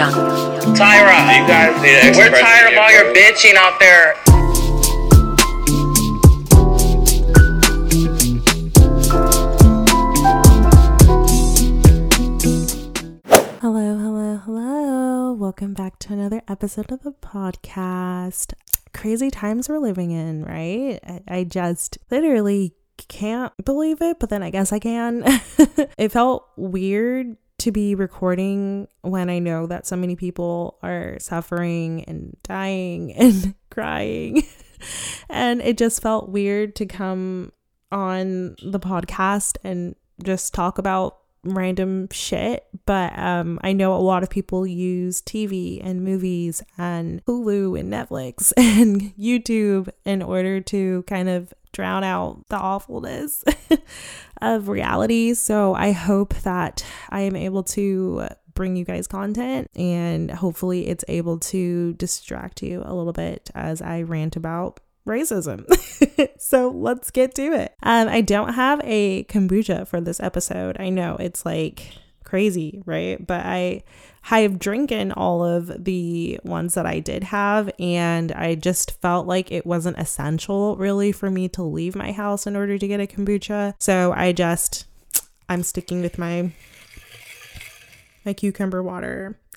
Young. Tyra, You guys need we're tired of all your bitching out there. Hello, hello, hello. Welcome back to another episode of the podcast. Crazy times we're living in, right? I, I just literally can't believe it, but then I guess I can. it felt weird to be recording when I know that so many people are suffering and dying and crying. and it just felt weird to come on the podcast and just talk about random shit but um i know a lot of people use tv and movies and hulu and netflix and youtube in order to kind of drown out the awfulness of reality so i hope that i am able to bring you guys content and hopefully it's able to distract you a little bit as i rant about racism. so let's get to it. Um, I don't have a kombucha for this episode. I know it's like crazy, right? But I have drinking all of the ones that I did have, and I just felt like it wasn't essential really for me to leave my house in order to get a kombucha. So I just I'm sticking with my my cucumber water.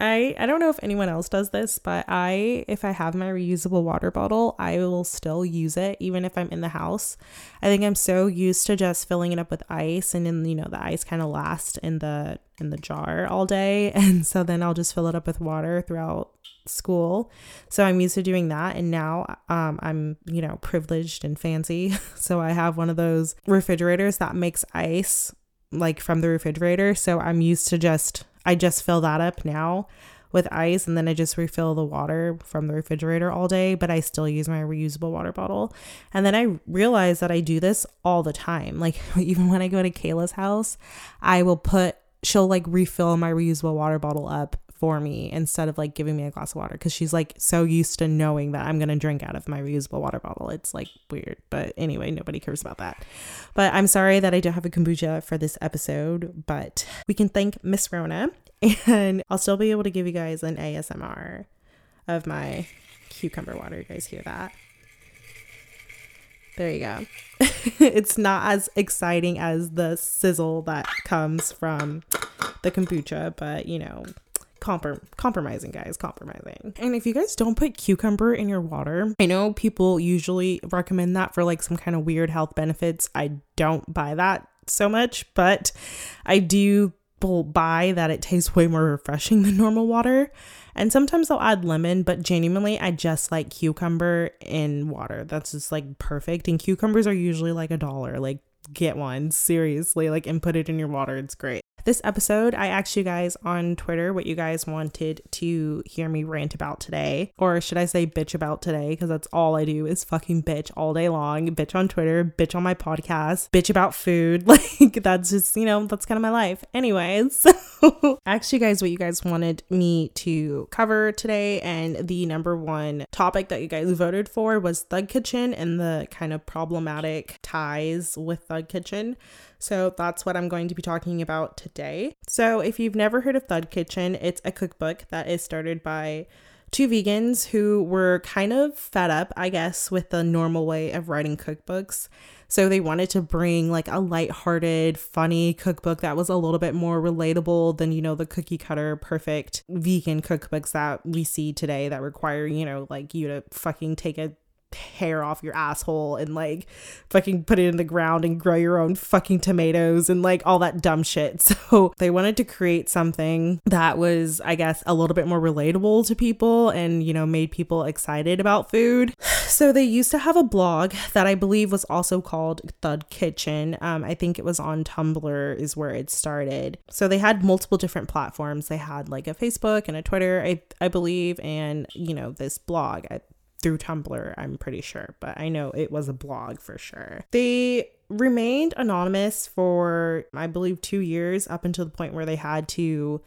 I I don't know if anyone else does this, but I if I have my reusable water bottle, I will still use it even if I'm in the house. I think I'm so used to just filling it up with ice and then you know the ice kind of lasts in the in the jar all day and so then I'll just fill it up with water throughout school. So I'm used to doing that and now um I'm, you know, privileged and fancy. So I have one of those refrigerators that makes ice like from the refrigerator. So I'm used to just, I just fill that up now with ice and then I just refill the water from the refrigerator all day, but I still use my reusable water bottle. And then I realize that I do this all the time. Like even when I go to Kayla's house, I will put, she'll like refill my reusable water bottle up for me instead of like giving me a glass of water because she's like so used to knowing that I'm gonna drink out of my reusable water bottle. It's like weird, but anyway, nobody cares about that. But I'm sorry that I don't have a kombucha for this episode, but we can thank Miss Rona and I'll still be able to give you guys an ASMR of my cucumber water. You guys hear that? There you go. it's not as exciting as the sizzle that comes from the kombucha, but you know, comprom- compromising guys compromising. And if you guys don't put cucumber in your water i know people usually recommend that for like some kind of weird health benefits. I don't buy that so much but i do buy that it tastes way more refreshing than normal water. And sometimes i'll add lemon but genuinely i just like cucumber in water. That's just like perfect. And cucumbers are usually like a dollar. Like get one. Seriously. Like and put it in your water. It's great this episode, I asked you guys on Twitter what you guys wanted to hear me rant about today, or should I say bitch about today? Because that's all I do is fucking bitch all day long. Bitch on Twitter, bitch on my podcast, bitch about food. Like, that's just, you know, that's kind of my life. Anyways, so I asked you guys what you guys wanted me to cover today, and the number one topic that you guys voted for was Thug Kitchen and the kind of problematic ties with Thug Kitchen. So that's what I'm going to be talking about today. So if you've never heard of Thug Kitchen, it's a cookbook that is started by two vegans who were kind of fed up, I guess, with the normal way of writing cookbooks. So they wanted to bring like a light-hearted, funny cookbook that was a little bit more relatable than, you know, the cookie cutter perfect vegan cookbooks that we see today that require, you know, like you to fucking take a hair off your asshole and like fucking put it in the ground and grow your own fucking tomatoes and like all that dumb shit. So they wanted to create something that was, I guess, a little bit more relatable to people and, you know, made people excited about food. So they used to have a blog that I believe was also called Thug Kitchen. Um, I think it was on Tumblr, is where it started. So they had multiple different platforms. They had like a Facebook and a Twitter, I, I believe, and, you know, this blog. I, through Tumblr, I'm pretty sure, but I know it was a blog for sure. They remained anonymous for, I believe, two years up until the point where they had to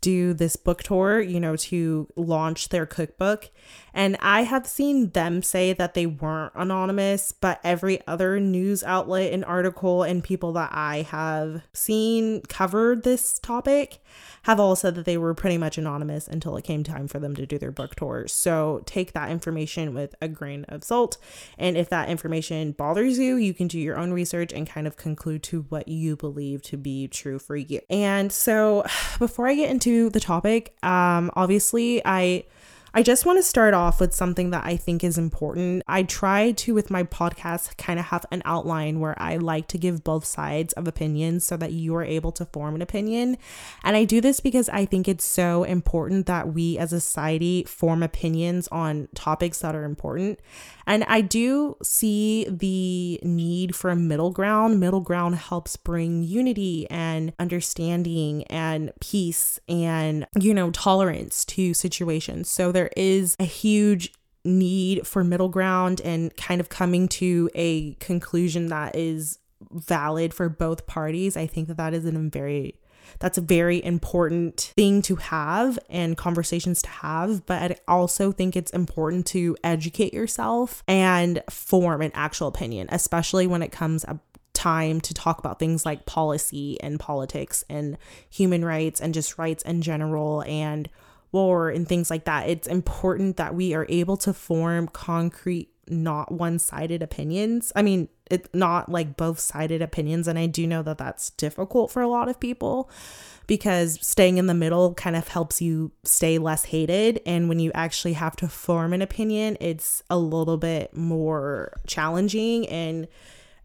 do this book tour, you know, to launch their cookbook. And I have seen them say that they weren't anonymous, but every other news outlet and article and people that I have seen covered this topic have all said that they were pretty much anonymous until it came time for them to do their book tours. So take that information with a grain of salt. And if that information bothers you, you can do your own research and kind of conclude to what you believe to be true for you. And so before I get into the topic, um, obviously I I just want to start off with something that I think is important. I try to, with my podcast, kind of have an outline where I like to give both sides of opinions so that you are able to form an opinion. And I do this because I think it's so important that we as a society form opinions on topics that are important. And I do see the need for a middle ground. Middle ground helps bring unity and understanding and peace and, you know, tolerance to situations. So there is a huge need for middle ground and kind of coming to a conclusion that is valid for both parties. I think that that is a very that's a very important thing to have and conversations to have. But I also think it's important to educate yourself and form an actual opinion, especially when it comes up time to talk about things like policy and politics and human rights and just rights in general and war and things like that. It's important that we are able to form concrete not one-sided opinions. I mean, it's not like both-sided opinions and I do know that that's difficult for a lot of people because staying in the middle kind of helps you stay less hated and when you actually have to form an opinion, it's a little bit more challenging and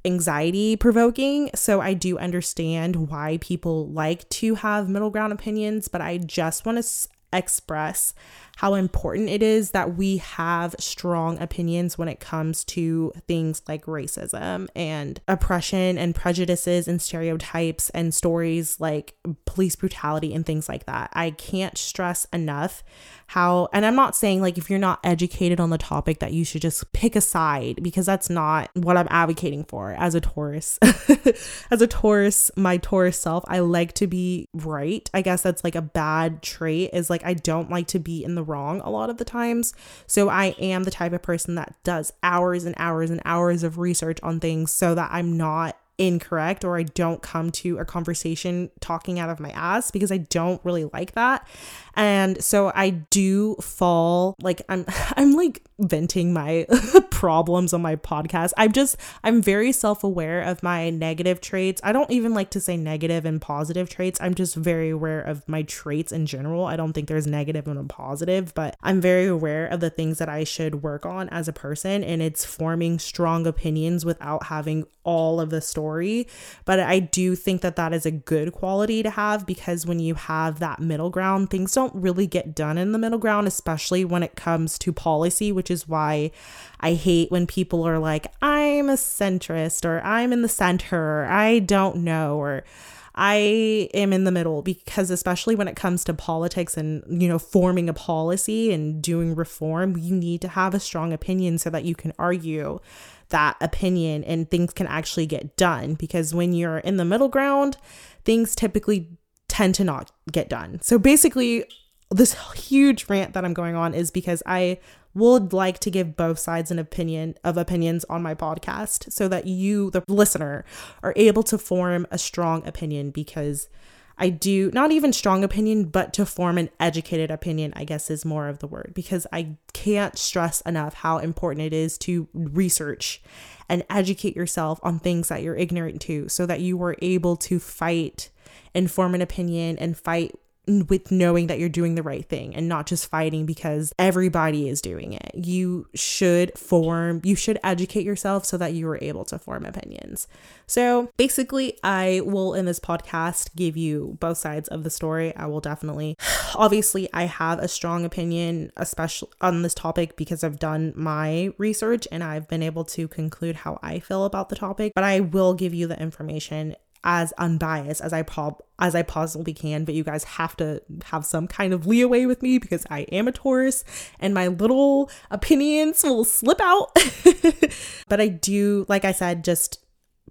anxiety provoking. So I do understand why people like to have middle ground opinions, but I just want to express how important it is that we have strong opinions when it comes to things like racism and oppression and prejudices and stereotypes and stories like police brutality and things like that. I can't stress enough how, and I'm not saying like if you're not educated on the topic that you should just pick a side because that's not what I'm advocating for as a Taurus. as a Taurus, my Taurus self, I like to be right. I guess that's like a bad trait is like I don't like to be in the wrong a lot of the times. So I am the type of person that does hours and hours and hours of research on things so that I'm not incorrect or I don't come to a conversation talking out of my ass because I don't really like that. And so I do fall like I'm I'm like venting my problems on my podcast. I'm just I'm very self-aware of my negative traits. I don't even like to say negative and positive traits. I'm just very aware of my traits in general. I don't think there's negative and a positive, but I'm very aware of the things that I should work on as a person and it's forming strong opinions without having all of the story. But I do think that that is a good quality to have because when you have that middle ground, things don't really get done in the middle ground, especially when it comes to policy, which is why I hate when people are like, I'm a centrist or I'm in the center, or I don't know, or I am in the middle. Because especially when it comes to politics and you know forming a policy and doing reform, you need to have a strong opinion so that you can argue that opinion and things can actually get done. Because when you're in the middle ground, things typically tend to not get done. So basically, this huge rant that I'm going on is because I would like to give both sides an opinion of opinions on my podcast so that you, the listener, are able to form a strong opinion because I do not even strong opinion, but to form an educated opinion, I guess is more of the word because I can't stress enough how important it is to research and educate yourself on things that you're ignorant to so that you are able to fight and form an opinion and fight with knowing that you're doing the right thing and not just fighting because everybody is doing it. You should form, you should educate yourself so that you are able to form opinions. So basically, I will in this podcast give you both sides of the story. I will definitely, obviously, I have a strong opinion, especially on this topic because I've done my research and I've been able to conclude how I feel about the topic, but I will give you the information as unbiased as I as I possibly can, but you guys have to have some kind of leeway with me because I am a Taurus and my little opinions will slip out. but I do, like I said, just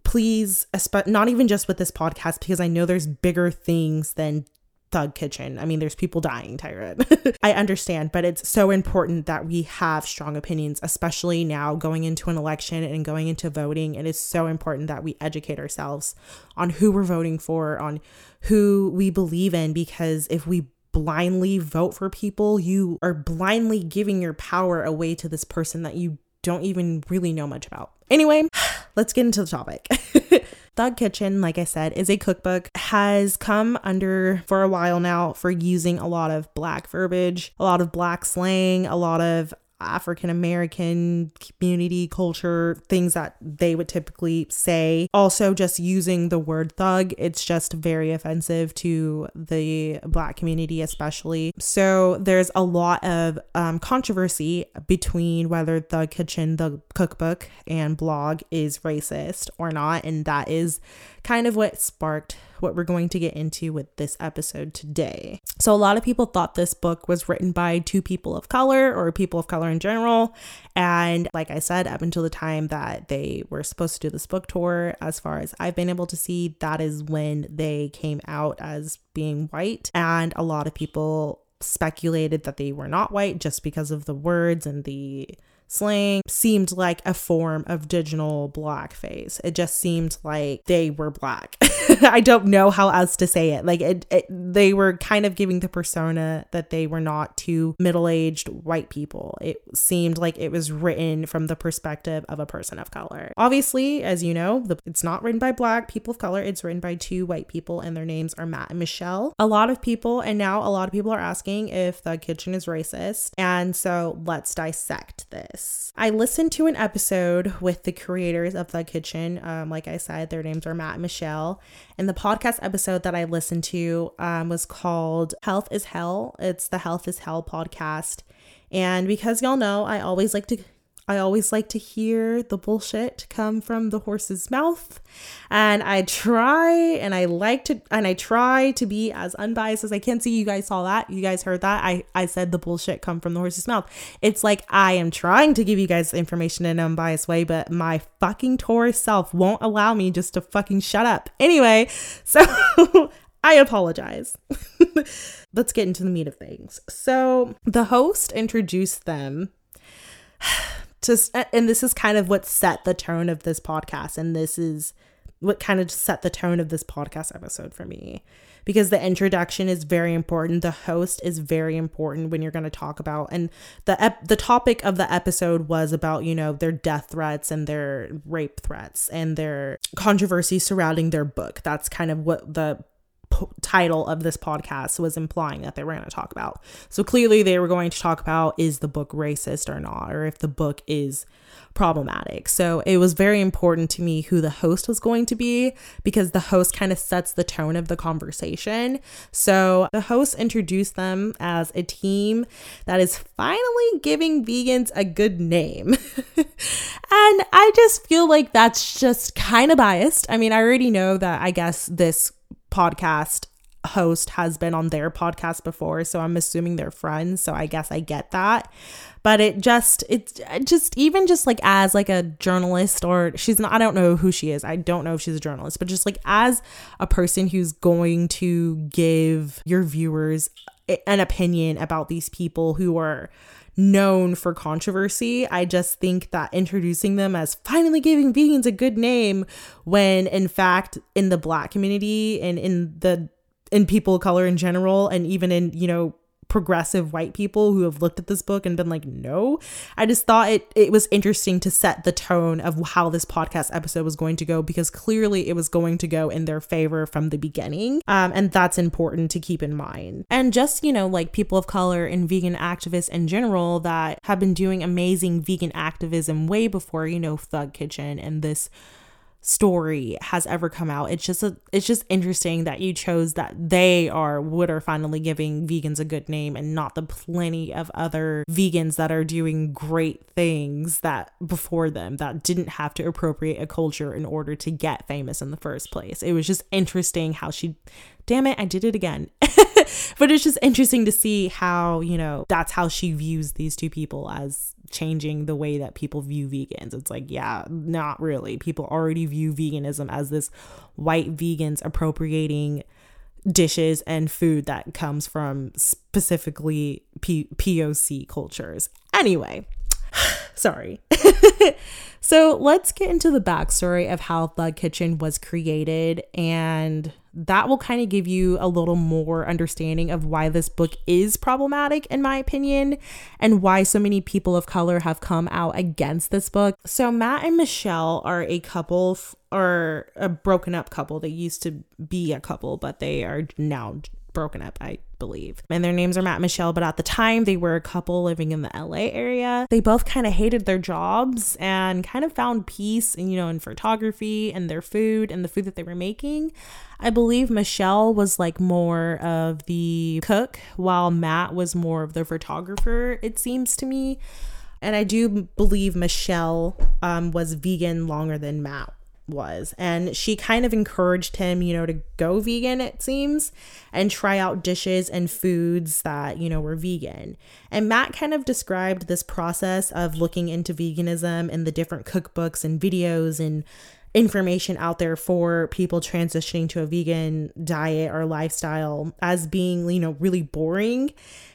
please, not even just with this podcast, because I know there's bigger things than thug kitchen. I mean, there's people dying, Tyrant. I understand, but it's so important that we have strong opinions, especially now going into an election and going into voting. It is so important that we educate ourselves on who we're voting for, on who we believe in, because if we blindly vote for people, you are blindly giving your power away to this person that you don't even really know much about. Anyway, let's get into the topic. Thug Kitchen, like I said, is a cookbook, has come under for a while now for using a lot of black verbiage, a lot of black slang, a lot of African American community culture, things that they would typically say. Also, just using the word thug, it's just very offensive to the black community, especially. So, there's a lot of um, controversy between whether Thug Kitchen, the cookbook, and blog is racist or not. And that is kind of what sparked what we're going to get into with this episode today. So, a lot of people thought this book was written by two people of color or people of color in general. And like I said, up until the time that they were supposed to do this book tour, as far as I've been able to see, that is when they came out as being white. And a lot of people speculated that they were not white just because of the words and the slang seemed like a form of digital blackface. It just seemed like they were black. I don't know how else to say it. Like it, it, they were kind of giving the persona that they were not two middle-aged white people. It seemed like it was written from the perspective of a person of color. Obviously, as you know, the, it's not written by black people of color. It's written by two white people and their names are Matt and Michelle. A lot of people and now a lot of people are asking if Thug Kitchen is racist. And so let's dissect this this. I listened to an episode with the creators of Thug Kitchen. Um, like I said, their names are Matt and Michelle. And the podcast episode that I listened to um, was called Health is Hell. It's the Health is Hell podcast. And because y'all know, I always like to I always like to hear the bullshit come from the horse's mouth. And I try and I like to and I try to be as unbiased as I can. See, you guys saw that. You guys heard that. I, I said the bullshit come from the horse's mouth. It's like I am trying to give you guys information in an unbiased way, but my fucking Taurus self won't allow me just to fucking shut up. Anyway, so I apologize. Let's get into the meat of things. So the host introduced them to and this is kind of what set the tone of this podcast and this is what kind of set the tone of this podcast episode for me. Because the introduction is very important the host is very important when you're going to talk about and the ep- the topic of the episode was about you know their death threats and their rape threats and their controversy surrounding their book. That's kind of what the title of this podcast was implying that they were going to talk about. So clearly they were going to talk about is the book racist or not, or if the book is problematic. So it was very important to me who the host was going to be because the host kind of sets the tone of the conversation. So the host introduced them as a team that is finally giving vegans a good name. and I just feel like that's just kind of biased. I mean, I already know that I guess this podcast host has been on their podcast before so i'm assuming they're friends so i guess i get that. But it just it's just even just like as like a journalist or she's not i don't know who she is i don't know if she's a journalist but just like as a person who's going to give your viewers an opinion about these people who are known for controversy. I just think that introducing them as finally giving vegans a good name when in fact in the black community and in the in people of color in general and even in, you know, progressive white people who have looked at this book and been like, no. I just thought it it was interesting to set the tone of how this podcast episode was going to go because clearly it was going to go in their favor from the beginning. Um, and that's important to keep in mind. And just, you know, like people of color and vegan activists in general that have been doing amazing vegan activism way before, you know, Thug Kitchen and this story has ever come out. It's just a, it's just interesting that you chose that they are what are finally giving vegans a good name and not the plenty of other vegans that are doing great things that before them that didn't have to appropriate a culture in order to get famous in the first place. It was just interesting how she damn it, I did it again. but it's just interesting to see how, you know, that's how she views these two people as changing the way that people view vegans. It's like, yeah, not really. People already view veganism as this white vegans appropriating dishes and food that comes from specifically P- POC cultures. Anyway, sorry. so let's get into the backstory of how Thug Kitchen was created and that will kind of give you a little more understanding of why this book is problematic, in my opinion, and why so many people of color have come out against this book. So, Matt and Michelle are a couple, or a broken up couple. They used to be a couple, but they are now broken up, I believe. And their names are Matt Michelle, but at the time they were a couple living in the LA area. They both kind of hated their jobs and kind of found peace, in, you know, in photography and their food and the food that they were making. I believe Michelle was like more of the cook, while Matt was more of the photographer, it seems to me. And I do believe Michelle um, was vegan longer than Matt was. And she kind of encouraged him, you know, to go vegan, it seems, and try out dishes and foods that, you know, were vegan. And Matt kind of described this process of looking into veganism and the different cookbooks and videos and information out there for people transitioning to a vegan diet or lifestyle as being, you know, really boring.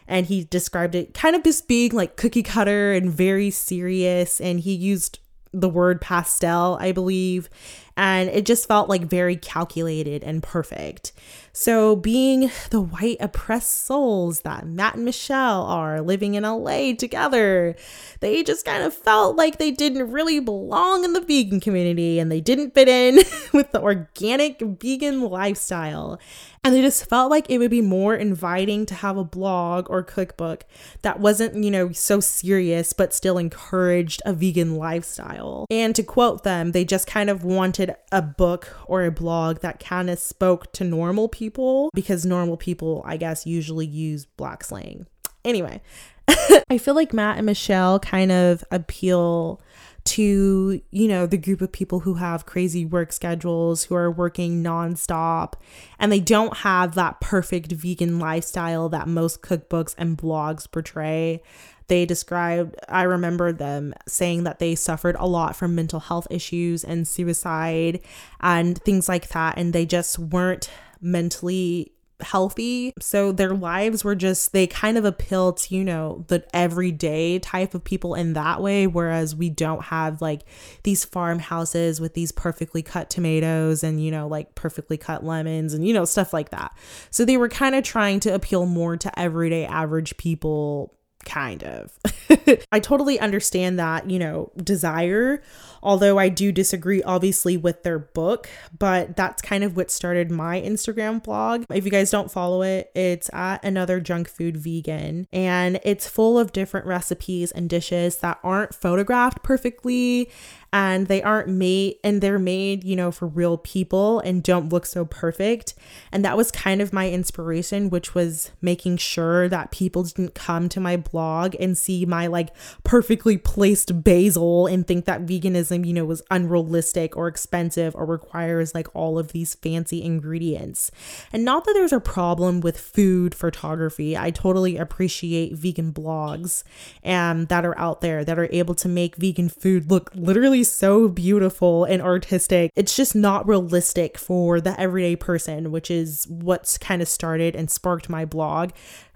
And he described it kind of just being like cookie cutter and very serious. And he used the word pastel, I believe, and it just felt like very calculated and perfect. So, being the white oppressed souls that Matt and Michelle are living in LA together, they just kind of felt like they didn't really belong in the vegan community and they didn't fit in with the organic vegan lifestyle. And they just felt like it would be more inviting to have a blog or cookbook that wasn't, you know, so serious, but still encouraged a vegan lifestyle. And to quote them, they just kind of wanted a book or a blog that kind of spoke to normal people because normal people, I guess, usually use black slang. Anyway, I feel like Matt and Michelle kind of appeal to, you know, the group of people who have crazy work schedules, who are working nonstop, and they don't have that perfect vegan lifestyle that most cookbooks and blogs portray. They described, I remember them saying that they suffered a lot from mental health issues and suicide and things like that. And they just weren't mentally healthy. So their lives were just, they kind of appeal to, you know, the everyday type of people in that way. Whereas we don't have like these farmhouses with these perfectly cut tomatoes and, you know, like perfectly cut lemons and, you know, stuff like that. So they were kind of trying to appeal more to everyday average people kind of. I totally understand that, you know, desire, although I do disagree obviously with their book, but that's kind of what started my Instagram blog. If you guys don't follow it, it's at another junk food vegan and it's full of different recipes and dishes that aren't photographed perfectly and they aren't made and they're made, you know, for real people and don't look so perfect. And that was kind of my inspiration, which was making sure that people didn't come to my blog and see my like perfectly placed basil and think that veganism, you know, was unrealistic or expensive or requires like all of these fancy ingredients. And not that there's a problem with food photography. I totally appreciate vegan blogs and that are out there that are able to make vegan food look literally so beautiful and artistic. It's just not realistic for the everyday person, which is what's kind of started and sparked my blog.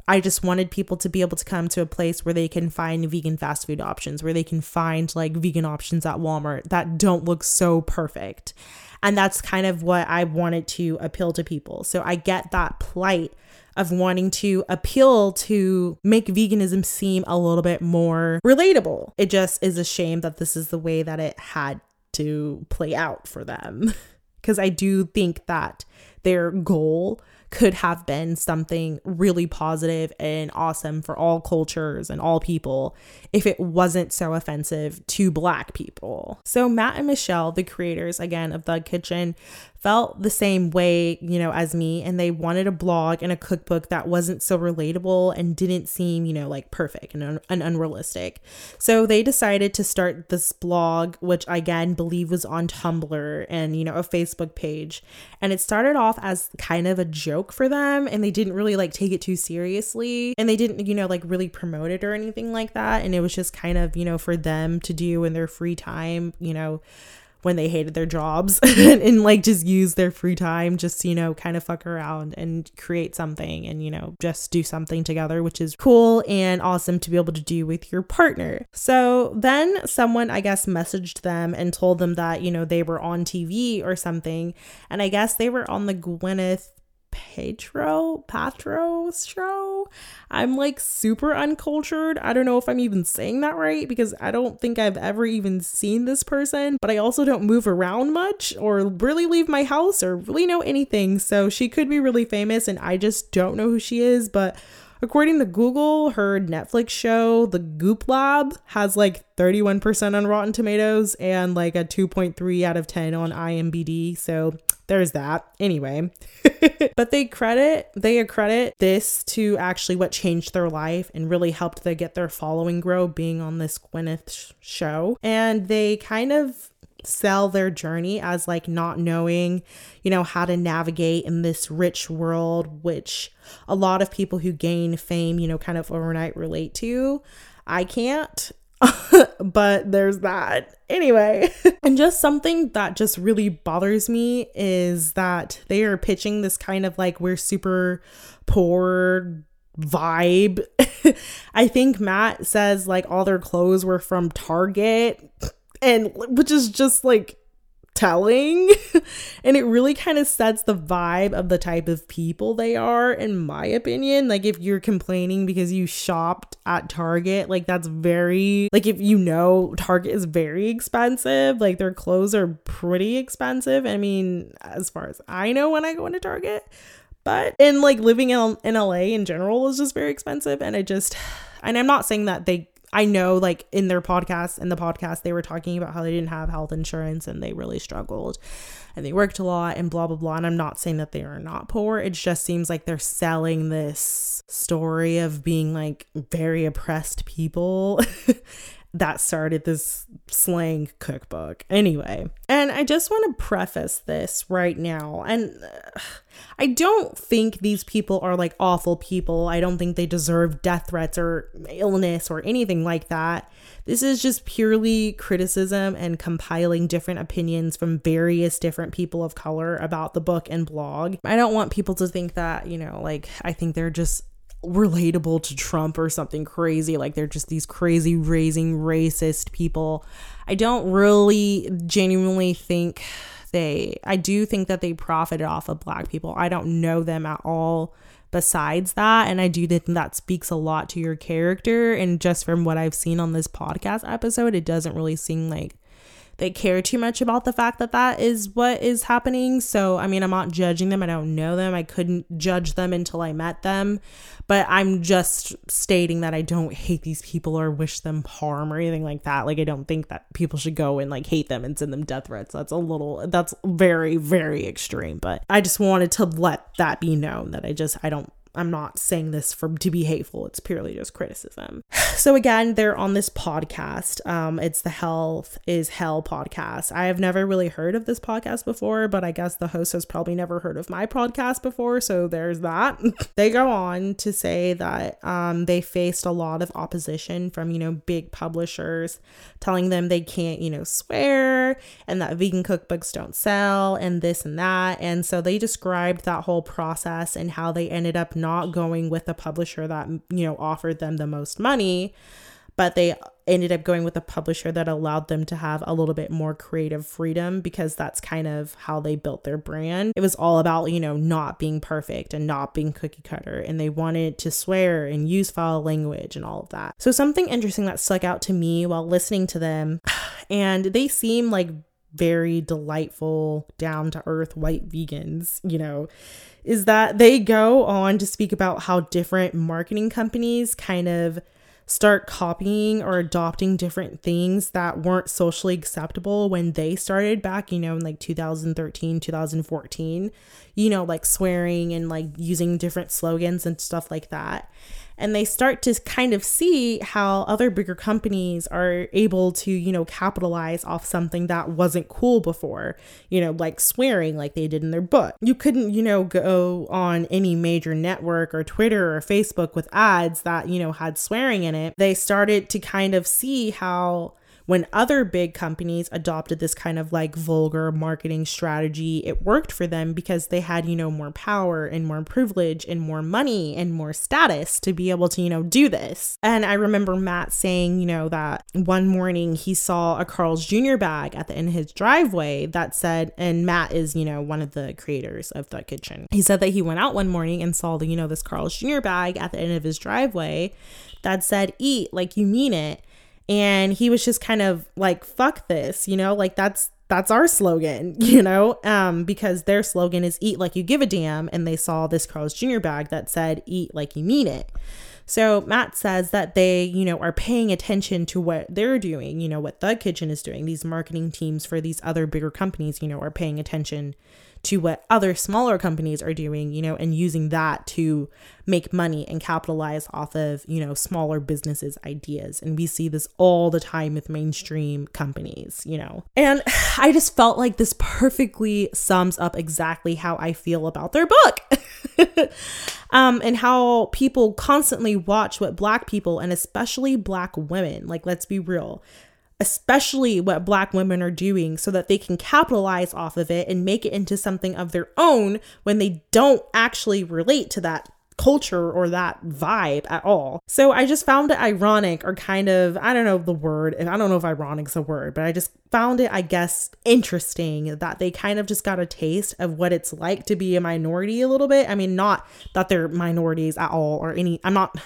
I just wanted people to be able to come to a place where they can find vegan fast food options, where they can find like vegan options at Walmart that don't look so perfect. And that's kind of what I wanted to appeal to people. So I get that plight of wanting to appeal to make veganism seem a little bit more relatable. It just is a shame that this is the way that it had to play out for them. Because I do think that their goal could have been something really positive and awesome for all cultures and all people if it wasn't so offensive to black people. So Matt and Michelle, the creators again of Thug Kitchen, felt the same way, you know, as me, and they wanted a blog and a cookbook that wasn't so relatable and didn't seem, you know, like perfect and, un- and unrealistic. So they decided to start this blog, which I again believe was on Tumblr and, you know, a Facebook page. And it started off as kind of a joke for them, and they didn't really like take it too seriously. And they didn't, you know, like really promote it or anything like that. And it was just kind of, you know, for them to do in their free time, you know when they hated their jobs and, and, like just use their free time just you know kind of fuck around and create something and you know just do something together which is cool and awesome to be able to do with your partner. So then someone i guess messaged them and told them that you know they were on tv or something. And i guess they were on the gwyneth Pedro Patro show. I'm like super uncultured. I don't know if I'm even saying that right because I don't think I've ever even seen this person, but I also don't move around much or really leave my house or really know anything. So she could be really famous and I just don't know who she is, but According to Google, her Netflix show, The Goop Lab, has like 31% on Rotten Tomatoes and like a 2.3 out of 10 on IMDb. So there's that. Anyway, but they credit they accredit this to actually what changed their life and really helped them get their following grow being on this Gwyneth show. And they kind of sell their journey as like not knowing, you know, how to navigate in this rich world, which a lot of people who gain fame, you know, kind of overnight relate to. I can't. but there's that. Anyway, and just something that just really bothers me is that they are pitching this kind of like we're super poor vibe. I think Matt says like all their clothes were from Target and which is just like telling. And it really kind of sets the vibe of the type of people they are in my opinion. Like if you're complaining because you shopped at target like that's very like if you know target is very expensive like their clothes are pretty expensive. I mean as far as i know when i go into target. But and like living in, in la in general is just very expensive and i just and i'm not saying that they I know like in their podcast in the podcast they were talking about how they didn't have health insurance and they really struggled and they worked a lot and blah blah blah. And I'm not saying that they are not poor. It just seems like they're selling this story of being like very oppressed people that started this slang cookbook. Anyway, and I just want to preface this right now. And uh, I don't think these people are like awful people. I don't think they deserve death threats or illness or anything like that. This is just purely criticism and compiling different opinions from various different people of color about the book and blog. I don't want people to think that, you know, like I think they're just relatable to Trump or something crazy. Like they're just these crazy, raising racist people. I don't really genuinely think they, I do think that they profited off of black people. I don't know them at all besides that. And I do think that speaks a lot to your character. And just from what I've seen on this podcast episode, it doesn't really seem like they care too much about the fact that that is what is happening. So, I mean, I'm not judging them. I don't know them. I couldn't judge them until I met them. But I'm just stating that I don't hate these people or wish them harm or anything like that. Like, I don't think that people should go and like hate them and send them death threats. That's a little, that's very, very extreme. But I just wanted to let that be known that I just, I don't I'm not saying this for to be hateful. It's purely just criticism. So again, they're on this podcast. Um, it's the Health is Hell podcast. I have never really heard of this podcast before, but I guess the host has probably never heard of my podcast before. So there's that. they go on to say that um, they faced a lot of opposition from you know big publishers telling them they can't you know swear and that vegan cookbooks don't sell and this and that. And so they described that whole process and how they ended up not going with the publisher that, you know, offered them the most money, but they ended up going with a publisher that allowed them to have a little bit more creative freedom because that's kind of how they built their brand. It was all about, you know, not being perfect and not being cookie cutter. And they wanted to swear and use foul language and all of that. So, something interesting that stuck out to me while listening to them, and they seem like very delightful, down to earth white vegans, you know is that they go on to speak about how different marketing companies kind of start copying or adopting different things that weren't socially acceptable when they started back, you know, in like 2013, 2014, you know, like swearing and like using different slogans and stuff like that and they start to kind of see how other bigger companies are able to, you know, capitalize off something that wasn't cool before, you know, like swearing like they did in their book. You couldn't, you know, go on any major network or Twitter or Facebook with ads that, you know, had swearing in it. They started to kind of see how when other big companies adopted this kind of like vulgar marketing strategy, it worked for them because they had, you know, more power and more privilege and more money and more status to be able to, you know, do this. And I remember Matt saying, you know, that one morning he saw a Carl's Jr. bag at the end of his driveway that said, and Matt is, you know, one of the creators of Thug Kitchen. He said that he went out one morning and saw the, you know, this Carl's Jr. bag at the end of his driveway that said, eat like you mean it and he was just kind of like fuck this you know like that's that's our slogan you know um because their slogan is eat like you give a damn and they saw this carl's jr bag that said eat like you mean it so Matt says that they, you know, are paying attention to what they're doing, you know, what Thug Kitchen is doing. These marketing teams for these other bigger companies, you know, are paying attention to what other smaller companies are doing, you know, and using that to make money and capitalize off of, you know, smaller businesses' ideas. And we see this all the time with mainstream companies, you know. And I just felt like this perfectly sums up exactly how I feel about their book. um, and how people constantly watch what black people and especially black women, like let's be real, especially what black women are doing so that they can capitalize off of it and make it into something of their own when they don't actually relate to that culture or that vibe at all. So I just found it ironic or kind of, I don't know the word, and I don't know if ironic's a word, but I just found it, I guess, interesting that they kind of just got a taste of what it's like to be a minority a little bit. I mean, not that they're minorities at all or any, I'm not.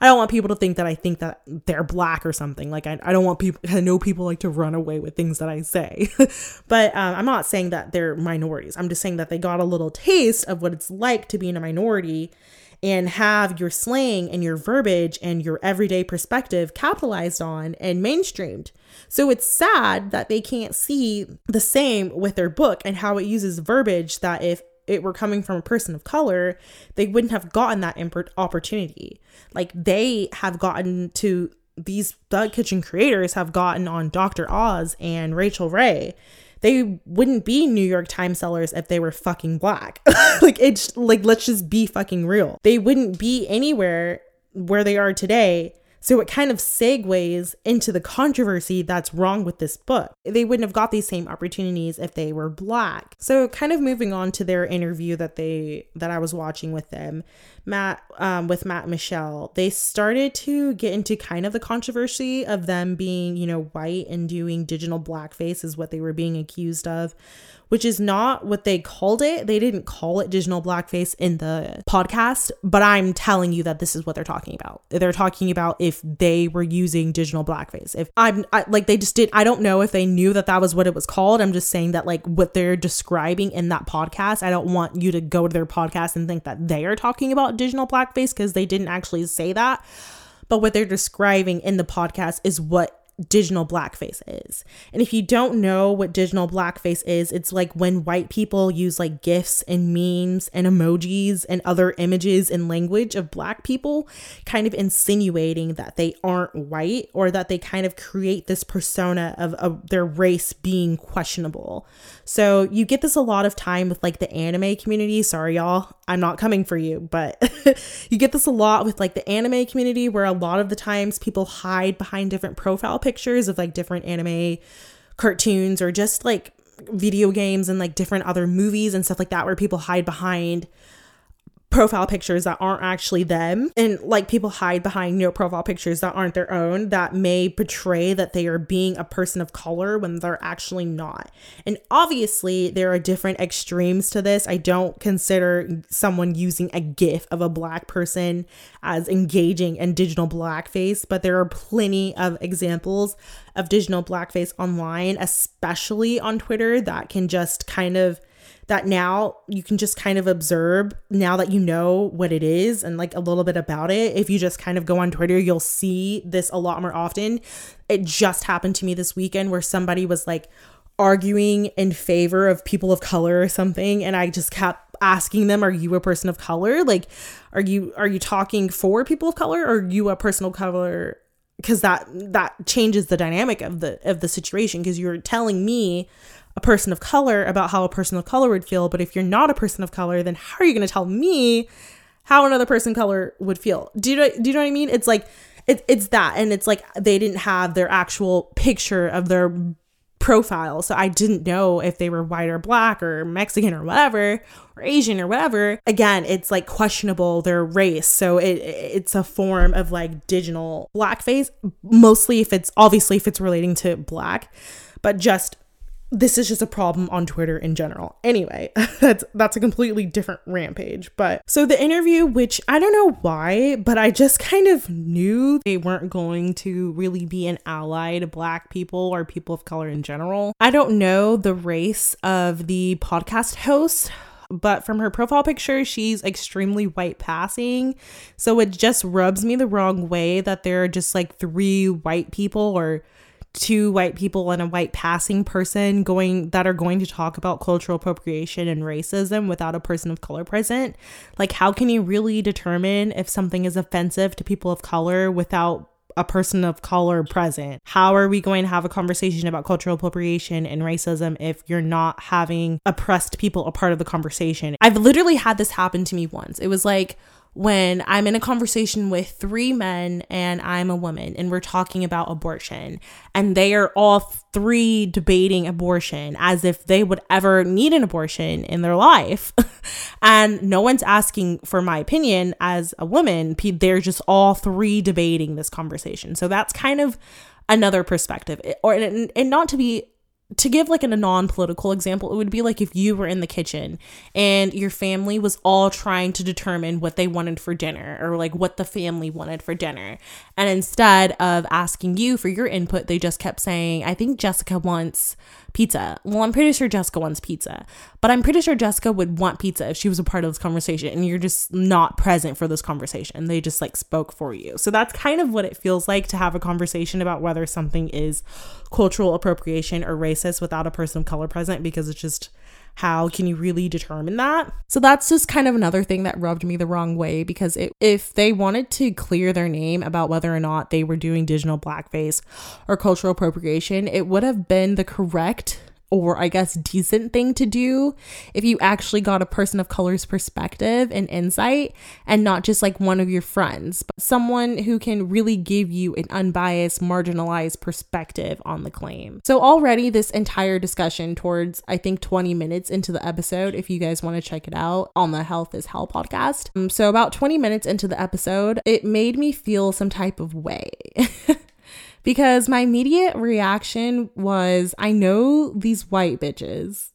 I don't want people to think that I think that they're black or something. Like, I, I don't want people, I know people like to run away with things that I say. but um, I'm not saying that they're minorities. I'm just saying that they got a little taste of what it's like to be in a minority and have your slang and your verbiage and your everyday perspective capitalized on and mainstreamed. So it's sad that they can't see the same with their book and how it uses verbiage that if it were coming from a person of color, they wouldn't have gotten that opportunity. Like they have gotten to these Thug Kitchen creators have gotten on Dr. Oz and Rachael Ray they wouldn't be New York Times sellers if they were fucking black. like it's like let's just be fucking real. They wouldn't be anywhere where they are today so it kind of segues into the controversy that's wrong with this book. They wouldn't have got these same opportunities if they were black. So kind of moving on to their interview that they that I was watching with them, Matt um, with Matt Michelle, they started to get into kind of the controversy of them being, you know, white and doing digital blackface is what they were being accused of which is not what they called it. They didn't call it digital blackface in the podcast, but I'm telling you that this is what they're talking about. They're talking about if they were using digital blackface. If I'm I, like, they just did, I don't know if they knew that that was what it was called. I'm just saying that, like, what they're describing in that podcast, I don't want you to go to their podcast and think that they are talking about digital blackface because they didn't actually say that. But what they're describing in the podcast is what digital blackface is. And if you don't know what digital blackface is, it's like when white people use like GIFs and memes and emojis and other images and language of black people, kind of insinuating that they aren't white or that they kind of create this persona of, of their race being questionable. So you get this a lot of time with like the anime community. Sorry, y'all, I'm not coming for you, but you get this a lot with like the anime community where a lot of the times people hide behind different profile pictures of like different anime cartoons or just like video games and like different other movies and stuff like that where people hide behind profile pictures that aren't actually them. And like people hide behind you know profile pictures that aren't their own that may portray that they are being a person of color when they're actually not. And obviously there are different extremes to this. I don't consider someone using a gif of a black person as engaging in digital blackface but there are plenty of examples of digital blackface online especially on twitter that can just kind of that now you can just kind of observe now that you know what it is and like a little bit about it. If you just kind of go on Twitter, you'll see this a lot more often. It just happened to me this weekend where somebody was like arguing in favor of people of color or something and I just kept asking them are you a person of color like are you are you talking for people of color or are you a person of color because that that changes the dynamic of the of the situation because you're telling me a person of color about how a person of color would feel but if you're not a person of color then how are you going to tell me how another person of color would feel? Do you know do you know what i mean? It's like it, it's that and it's like they didn't have their actual picture of their profile. So i didn't know if they were white or black or mexican or whatever or asian or whatever. Again it's like questionable their race. So it it's a form of like digital blackface mostly if it's obviously if it's relating to black but just this is just a problem on Twitter in general. Anyway, that's that's a completely different rampage. But so the interview, which I don't know why, but I just kind of knew they weren't going to really be an ally to black people or people of color in general. I don't know the race of the podcast host but from her profile picture, she's extremely white passing. So it just rubs me the wrong way that there are just like three white people or two white people and a white passing person going that are going to talk about cultural appropriation and racism without a person of color present. Like how can you really determine if something is offensive to people of color without a person of color present? How are we going to have a conversation about cultural appropriation and racism if you're not having oppressed people a part of the conversation? I've literally had this happen to me once. It was like when I'm in a conversation with three men and I'm a woman and we're talking about abortion and they are all three debating abortion as if they would ever need an abortion in their life. and no one's asking for my opinion as a woman. They're just all three debating this conversation. So that's kind of another perspective or and, and not to be to give like a non-political example it would be like if you were in the kitchen and your family was all trying to determine what they wanted for dinner or like what the family wanted for dinner. And instead of asking you for your input they just kept saying i think jessica wants pizza. Well, I'm pretty sure Jessica wants pizza, but I'm pretty sure Jessica would want pizza if she was a part of this conversation and you're just not present for this conversation. They just like spoke for you. So that's kind of what it feels like to have a conversation about whether something is cultural appropriation or racist without a person of color present because it's just how can you really determine that? So that's just kind of another thing that rubbed me the wrong way because it, if they wanted to clear their name about whether or not they were doing digital blackface or cultural appropriation, it would have been the correct or I guess decent thing to do if you actually got a person of color's perspective and insight and not just like one of your friends, but someone who can really give you an unbiased, marginalized perspective on the claim. So, already this entire discussion towards I think 20 minutes into the episode, if you guys want to check it out on the Health is Hell podcast. Um, so, about 20 minutes into the episode, it made me feel some type of way. because my immediate reaction was I know these white bitches.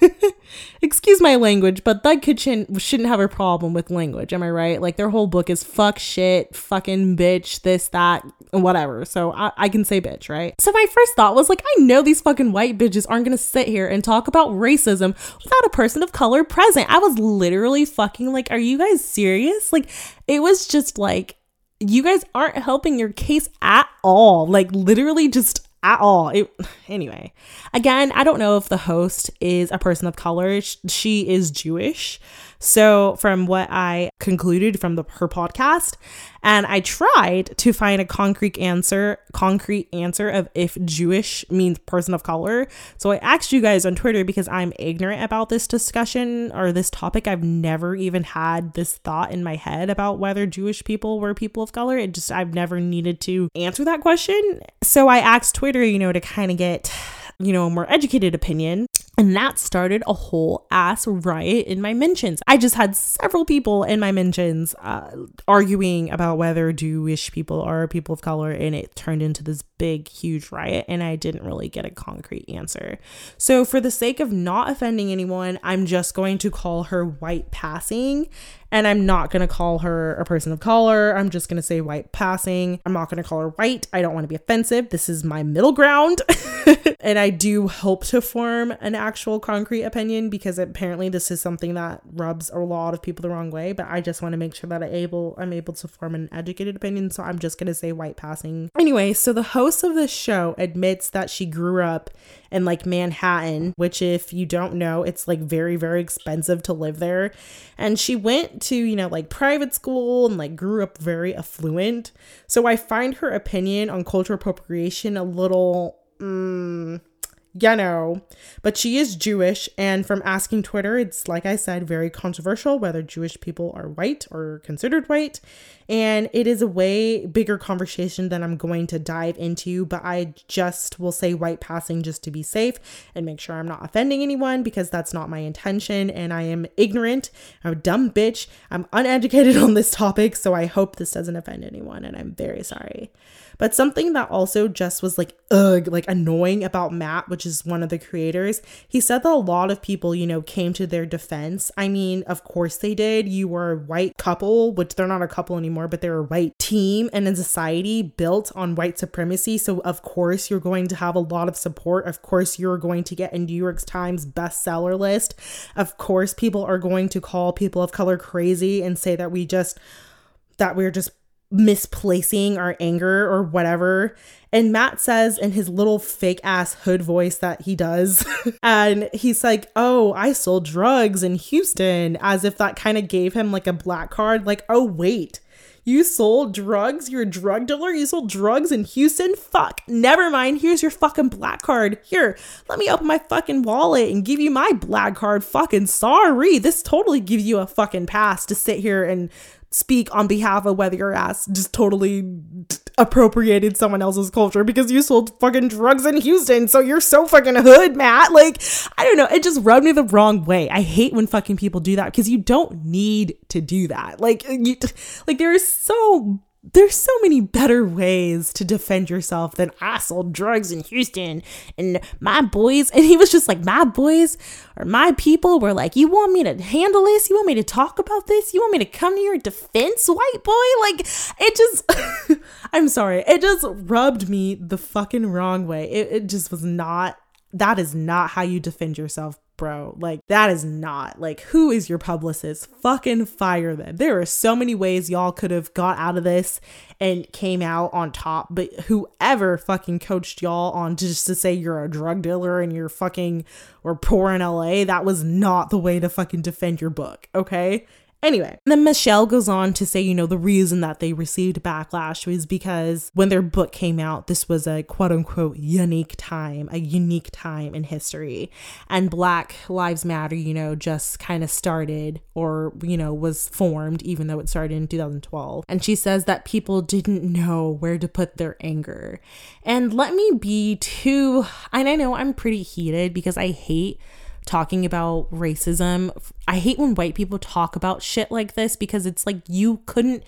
Excuse my language, but Thug Kitchen shouldn't have a problem with language. Am I right? Like their whole book is fuck shit, fucking bitch, this, that, whatever. So I, I can say bitch, right? So my first thought was like, I know these fucking white bitches aren't gonna sit here and talk about racism without a person of color present. I was literally fucking like, are you guys serious? Like, it was just like, you guys aren't helping your case at all. Like literally just at all. It, anyway, again, I don't know if the host is a person of color. She is Jewish. So, from what I concluded from the, her podcast, and I tried to find a concrete answer, concrete answer of if Jewish means person of color. So I asked you guys on Twitter because I'm ignorant about this discussion or this topic. I've never even had this thought in my head about whether Jewish people were people of color. It just I've never needed to answer that question. So I asked Twitter, you know, to kind of get you know, a more educated opinion. And that started a whole ass riot in my mentions. I just had several people in my mentions uh, arguing about whether Jewish people are people of color, and it turned into this big, huge riot, and I didn't really get a concrete answer. So, for the sake of not offending anyone, I'm just going to call her white passing and I'm not going to call her a person of color. I'm just going to say white passing. I'm not going to call her white. I don't want to be offensive. This is my middle ground. and I do hope to form an actual concrete opinion because apparently this is something that rubs a lot of people the wrong way, but I just want to make sure that I able I'm able to form an educated opinion, so I'm just going to say white passing. Anyway, so the host of this show admits that she grew up in like Manhattan, which if you don't know, it's like very very expensive to live there. And she went to, you know, like private school and like grew up very affluent. So I find her opinion on cultural appropriation a little mm, you know, but she is Jewish, and from asking Twitter, it's like I said, very controversial whether Jewish people are white or considered white. And it is a way bigger conversation than I'm going to dive into, but I just will say white passing just to be safe and make sure I'm not offending anyone because that's not my intention. And I am ignorant, I'm a dumb bitch, I'm uneducated on this topic, so I hope this doesn't offend anyone, and I'm very sorry. But something that also just was like, ugh, like annoying about Matt, which is one of the creators, he said that a lot of people, you know, came to their defense. I mean, of course they did. You were a white couple, which they're not a couple anymore, but they're a white team and a society built on white supremacy. So, of course, you're going to have a lot of support. Of course, you're going to get a New York Times bestseller list. Of course, people are going to call people of color crazy and say that we just that we're just misplacing our anger or whatever. And Matt says in his little fake ass hood voice that he does, and he's like, Oh, I sold drugs in Houston, as if that kind of gave him like a black card. Like, oh, wait. You sold drugs? You're a drug dealer? You sold drugs in Houston? Fuck. Never mind. Here's your fucking black card. Here, let me open my fucking wallet and give you my black card. Fucking sorry. This totally gives you a fucking pass to sit here and speak on behalf of whether your ass just totally appropriated someone else's culture because you sold fucking drugs in Houston. So you're so fucking hood, Matt. Like, I don't know. It just rubbed me the wrong way. I hate when fucking people do that because you don't need to do that. Like, you, like there is so there's so many better ways to defend yourself than I sold drugs in Houston and my boys. And he was just like, my boys or my people were like, you want me to handle this? You want me to talk about this? You want me to come to your defense, white boy? Like, it just, I'm sorry, it just rubbed me the fucking wrong way. It, it just was not, that is not how you defend yourself bro. Like, that is not like who is your publicist? Fucking fire them. There are so many ways y'all could have got out of this and came out on top, but whoever fucking coached y'all on just to say you're a drug dealer and you're fucking or poor in LA, that was not the way to fucking defend your book, okay? Anyway, then Michelle goes on to say, you know, the reason that they received backlash was because when their book came out, this was a quote unquote unique time, a unique time in history. And Black Lives Matter, you know, just kind of started or, you know, was formed, even though it started in 2012. And she says that people didn't know where to put their anger. And let me be too, and I know I'm pretty heated because I hate talking about racism. I hate when white people talk about shit like this because it's like you couldn't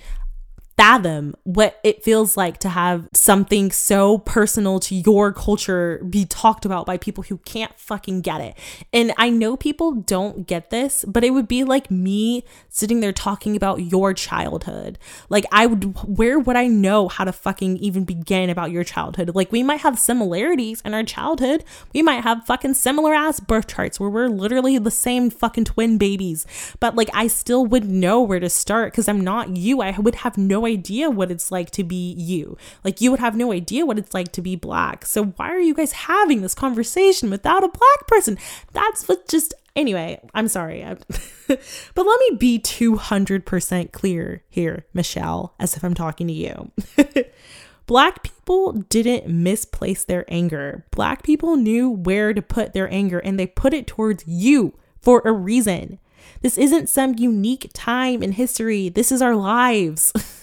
fathom what it feels like to have something so personal to your culture be talked about by people who can't fucking get it. And I know people don't get this, but it would be like me sitting there talking about your childhood. Like, I would, where would I know how to fucking even begin about your childhood? Like, we might have similarities in our childhood. We might have fucking similar ass birth charts where we're literally the same fucking twin babies. But like, I still would know where to start because I'm not you. I would have no idea what it's like to be you. Like, you would have no idea what it's like to be black. So, why are you guys having this conversation without a black person? That's what just, anyway, I'm sorry. but let me be 200% clear here, Michelle, as if I'm talking to you. Black people didn't misplace their anger. Black people knew where to put their anger and they put it towards you for a reason. This isn't some unique time in history. This is our lives.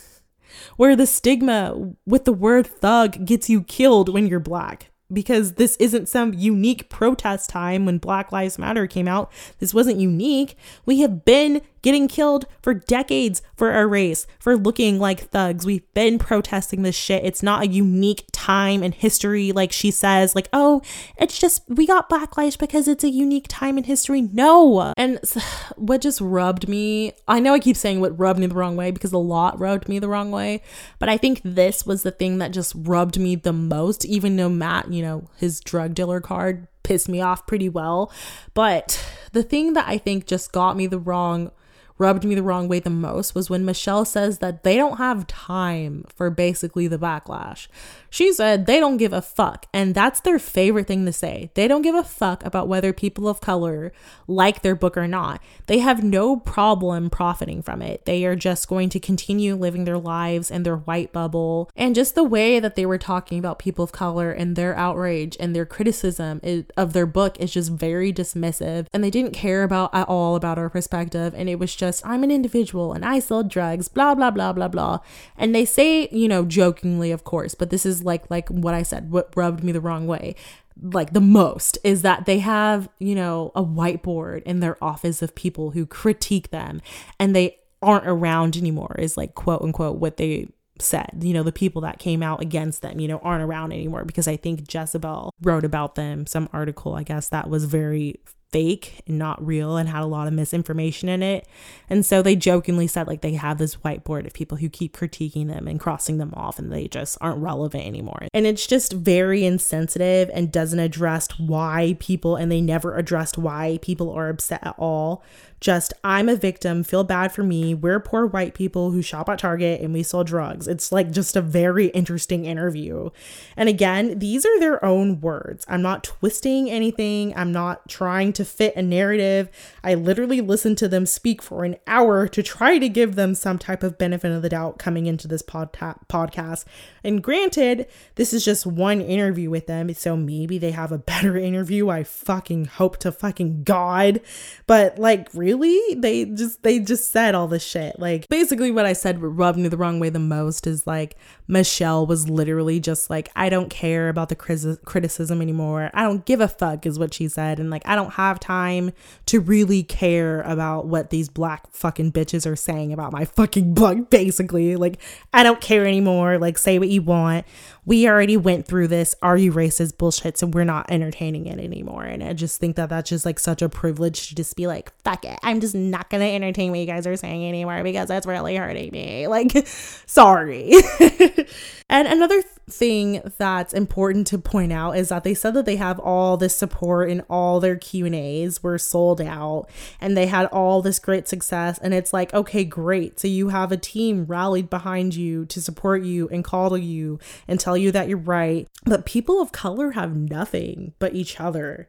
where the stigma with the word thug gets you killed when you're black because this isn't some unique protest time when Black Lives Matter came out. This wasn't unique. We have been getting killed for decades for our race, for looking like thugs. We've been protesting this shit. It's not a unique time in history, like she says, like, oh, it's just we got backlash because it's a unique time in history. No. And what just rubbed me, I know I keep saying what rubbed me the wrong way because a lot rubbed me the wrong way, but I think this was the thing that just rubbed me the most, even though Matt, you know, his drug dealer card pissed me off pretty well. But the thing that I think just got me the wrong rubbed me the wrong way the most was when Michelle says that they don't have time for basically the backlash. She said they don't give a fuck, and that's their favorite thing to say. They don't give a fuck about whether people of color like their book or not. They have no problem profiting from it. They are just going to continue living their lives in their white bubble. And just the way that they were talking about people of color and their outrage and their criticism of their book is just very dismissive. And they didn't care about at all about our perspective. And it was just, I'm an individual and I sell drugs, blah, blah, blah, blah, blah. And they say, you know, jokingly, of course, but this is like like what I said, what rubbed me the wrong way like the most is that they have, you know, a whiteboard in their office of people who critique them and they aren't around anymore is like quote unquote what they said. You know, the people that came out against them, you know, aren't around anymore because I think Jezebel wrote about them some article, I guess that was very fake and not real and had a lot of misinformation in it. And so they jokingly said like they have this whiteboard of people who keep critiquing them and crossing them off and they just aren't relevant anymore. And it's just very insensitive and doesn't address why people and they never addressed why people are upset at all just I'm a victim, feel bad for me. We're poor white people who shop at Target and we sell drugs. It's like just a very interesting interview. And again, these are their own words. I'm not twisting anything, I'm not trying to fit a narrative. I literally listened to them speak for an hour to try to give them some type of benefit of the doubt coming into this pod- podcast. And granted, this is just one interview with them, so maybe they have a better interview. I fucking hope to fucking God. But like, really? They just they just said all this shit. Like basically what I said rubbed me the wrong way the most is like Michelle was literally just like I don't care about the criticism anymore. I don't give a fuck is what she said and like I don't have time to really care about what these black fucking bitches are saying about my fucking book basically. Like I don't care anymore. Like say what you want we already went through this are you racist bullshit so we're not entertaining it anymore and i just think that that's just like such a privilege to just be like fuck it i'm just not gonna entertain what you guys are saying anymore because that's really hurting me. Like sorry. And another thing that's important to point out is that they said that they have all this support and all their q&a's were sold out and they had all this great success. And it's like okay great. So you have a team rallied behind you to support you and call to you and tell you that you're right. But people of color have nothing but each other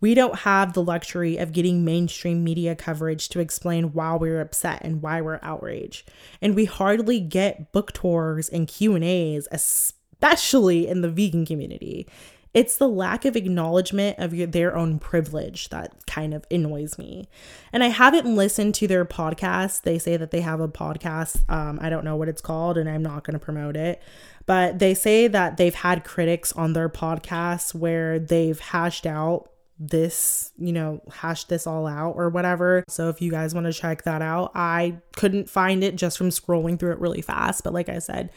we don't have the luxury of getting mainstream media coverage to explain why we're upset and why we're outraged and we hardly get book tours and q&a's especially in the vegan community. It's the lack of acknowledgement of your, their own privilege that kind of annoys me. And I haven't listened to their podcast. They say that they have a podcast. Um, I don't know what it's called, and I'm not going to promote it. But they say that they've had critics on their podcast where they've hashed out this, you know, hash this all out or whatever. So if you guys want to check that out, I couldn't find it just from scrolling through it really fast. But like I said,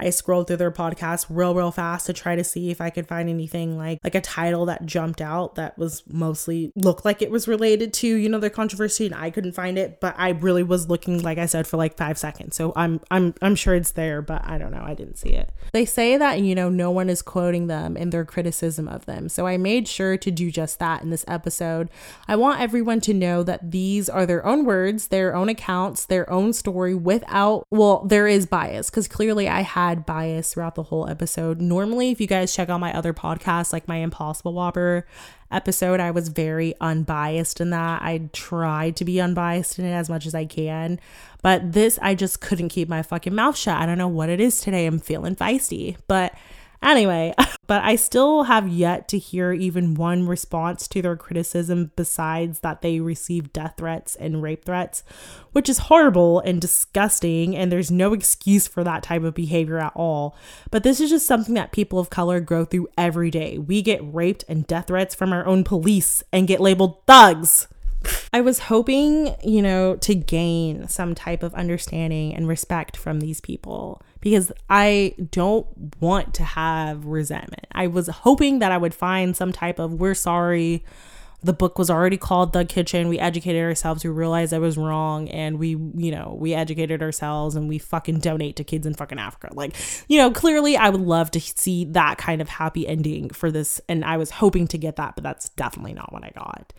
I scrolled through their podcast real, real fast to try to see if I could find anything like like a title that jumped out that was mostly looked like it was related to, you know, their controversy and I couldn't find it. But I really was looking, like I said, for like five seconds. So I'm I'm I'm sure it's there, but I don't know. I didn't see it. They say that, you know, no one is quoting them in their criticism of them. So I made sure to do just that in this episode. I want everyone to know that these are their own words, their own accounts, their own story without, well, there is bias because clearly I had bias throughout the whole episode. Normally, if you guys check out my other podcasts, like my Impossible Whopper episode, I was very unbiased in that. I tried to be unbiased in it as much as I can. But this, I just couldn't keep my fucking mouth shut. I don't know what it is today. I'm feeling feisty. But Anyway, but I still have yet to hear even one response to their criticism besides that they receive death threats and rape threats, which is horrible and disgusting, and there's no excuse for that type of behavior at all. But this is just something that people of color go through every day. We get raped and death threats from our own police and get labeled thugs. I was hoping, you know, to gain some type of understanding and respect from these people because I don't want to have resentment. I was hoping that I would find some type of we're sorry, the book was already called Thug Kitchen. We educated ourselves. We realized I was wrong. And we, you know, we educated ourselves and we fucking donate to kids in fucking Africa. Like, you know, clearly I would love to see that kind of happy ending for this. And I was hoping to get that, but that's definitely not what I got.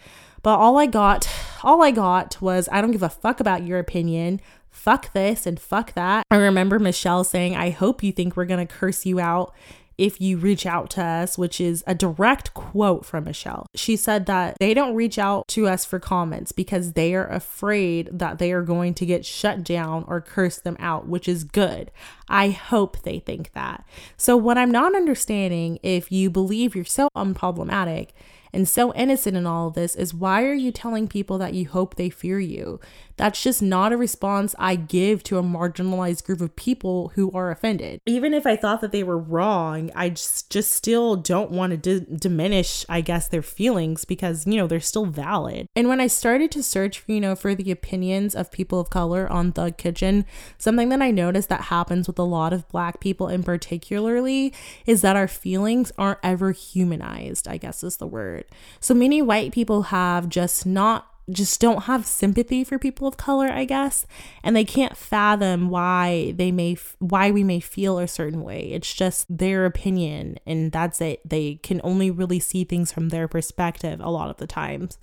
But all I got, all I got was I don't give a fuck about your opinion. Fuck this and fuck that. I remember Michelle saying, I hope you think we're going to curse you out if you reach out to us, which is a direct quote from Michelle. She said that they don't reach out to us for comments because they are afraid that they are going to get shut down or curse them out, which is good. I hope they think that. So, what I'm not understanding, if you believe you're so unproblematic, and so innocent in all of this is why are you telling people that you hope they fear you? That's just not a response I give to a marginalized group of people who are offended. Even if I thought that they were wrong, I just, just still don't want to d- diminish, I guess, their feelings because, you know, they're still valid. And when I started to search, you know, for the opinions of people of color on Thug Kitchen, something that I noticed that happens with a lot of black people in particularly is that our feelings aren't ever humanized, I guess is the word. So many white people have just not just don't have sympathy for people of color, I guess, and they can't fathom why they may why we may feel a certain way. It's just their opinion and that's it. They can only really see things from their perspective a lot of the times.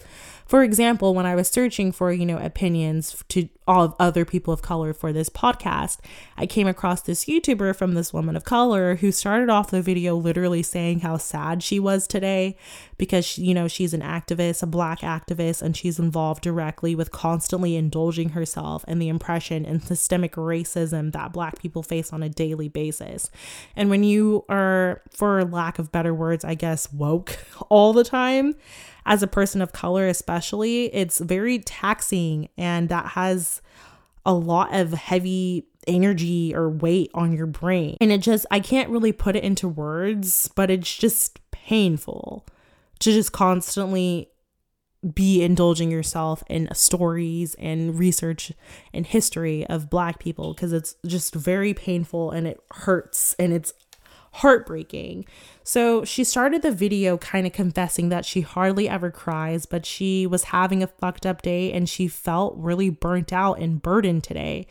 For example, when I was searching for, you know, opinions to all of other people of color for this podcast, I came across this YouTuber from this woman of color who started off the video literally saying how sad she was today because, she, you know, she's an activist, a black activist, and she's involved directly with constantly indulging herself in the impression and systemic racism that black people face on a daily basis. And when you are, for lack of better words, I guess, woke all the time, as a person of color, especially, it's very taxing and that has a lot of heavy energy or weight on your brain. And it just, I can't really put it into words, but it's just painful to just constantly be indulging yourself in stories and research and history of black people because it's just very painful and it hurts and it's heartbreaking. So she started the video kind of confessing that she hardly ever cries, but she was having a fucked up day and she felt really burnt out and burdened today.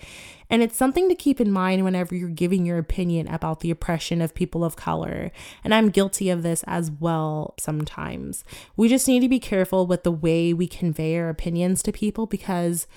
And it's something to keep in mind whenever you're giving your opinion about the oppression of people of color. And I'm guilty of this as well sometimes. We just need to be careful with the way we convey our opinions to people because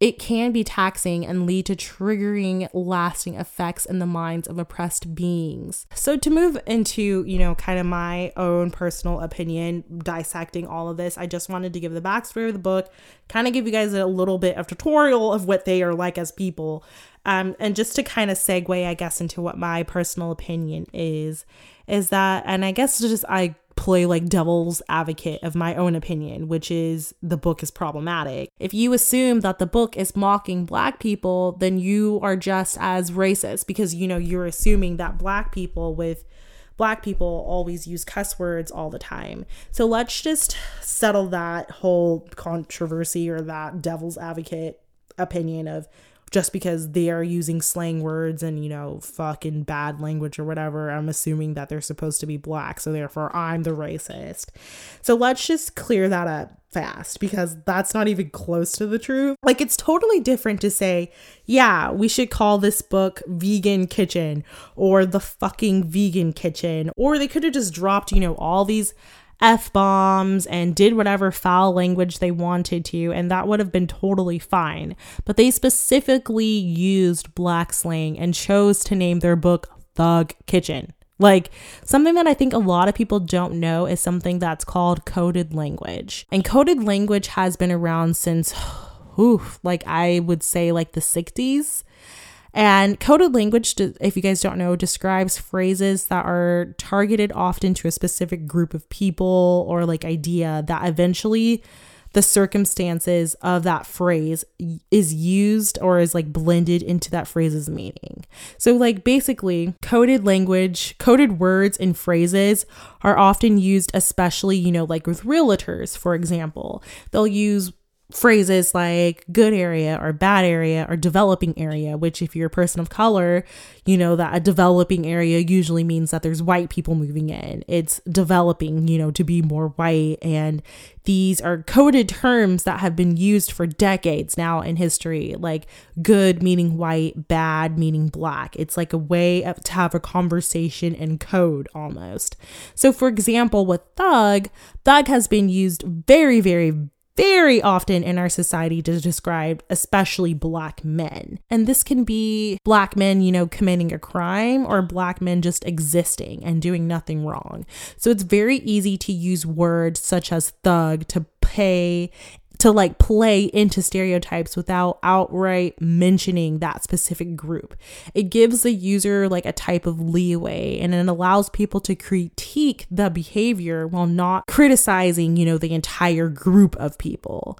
it can be taxing and lead to triggering lasting effects in the minds of oppressed beings. So to move into, you know, kind of my own personal opinion dissecting all of this, I just wanted to give the backstory of the book, kind of give you guys a little bit of tutorial of what they are like as people. Um, and just to kind of segue, I guess, into what my personal opinion is, is that, and I guess just I play like devil's advocate of my own opinion, which is the book is problematic. If you assume that the book is mocking black people, then you are just as racist because you know you're assuming that black people with black people always use cuss words all the time. So let's just settle that whole controversy or that devil's advocate opinion of just because they are using slang words and, you know, fucking bad language or whatever, I'm assuming that they're supposed to be black. So therefore, I'm the racist. So let's just clear that up fast because that's not even close to the truth. Like, it's totally different to say, yeah, we should call this book Vegan Kitchen or The Fucking Vegan Kitchen. Or they could have just dropped, you know, all these F bombs and did whatever foul language they wanted to, and that would have been totally fine. But they specifically used black slang and chose to name their book Thug Kitchen. Like something that I think a lot of people don't know is something that's called coded language. And coded language has been around since, oof, like I would say like the 60s. And coded language, if you guys don't know, describes phrases that are targeted often to a specific group of people or like idea that eventually the circumstances of that phrase is used or is like blended into that phrase's meaning. So, like, basically, coded language, coded words and phrases are often used, especially, you know, like with realtors, for example. They'll use phrases like good area or bad area or developing area, which, if you're a person of color, you know that a developing area usually means that there's white people moving in. It's developing, you know, to be more white. And these are coded terms that have been used for decades now in history, like good meaning white, bad meaning black. It's like a way of, to have a conversation in code almost. So, for example, with thug, thug has been used very, very, very often in our society to describe especially black men. And this can be black men, you know, committing a crime or black men just existing and doing nothing wrong. So it's very easy to use words such as thug to pay to like play into stereotypes without outright mentioning that specific group. It gives the user like a type of leeway and it allows people to critique the behavior while not criticizing, you know, the entire group of people.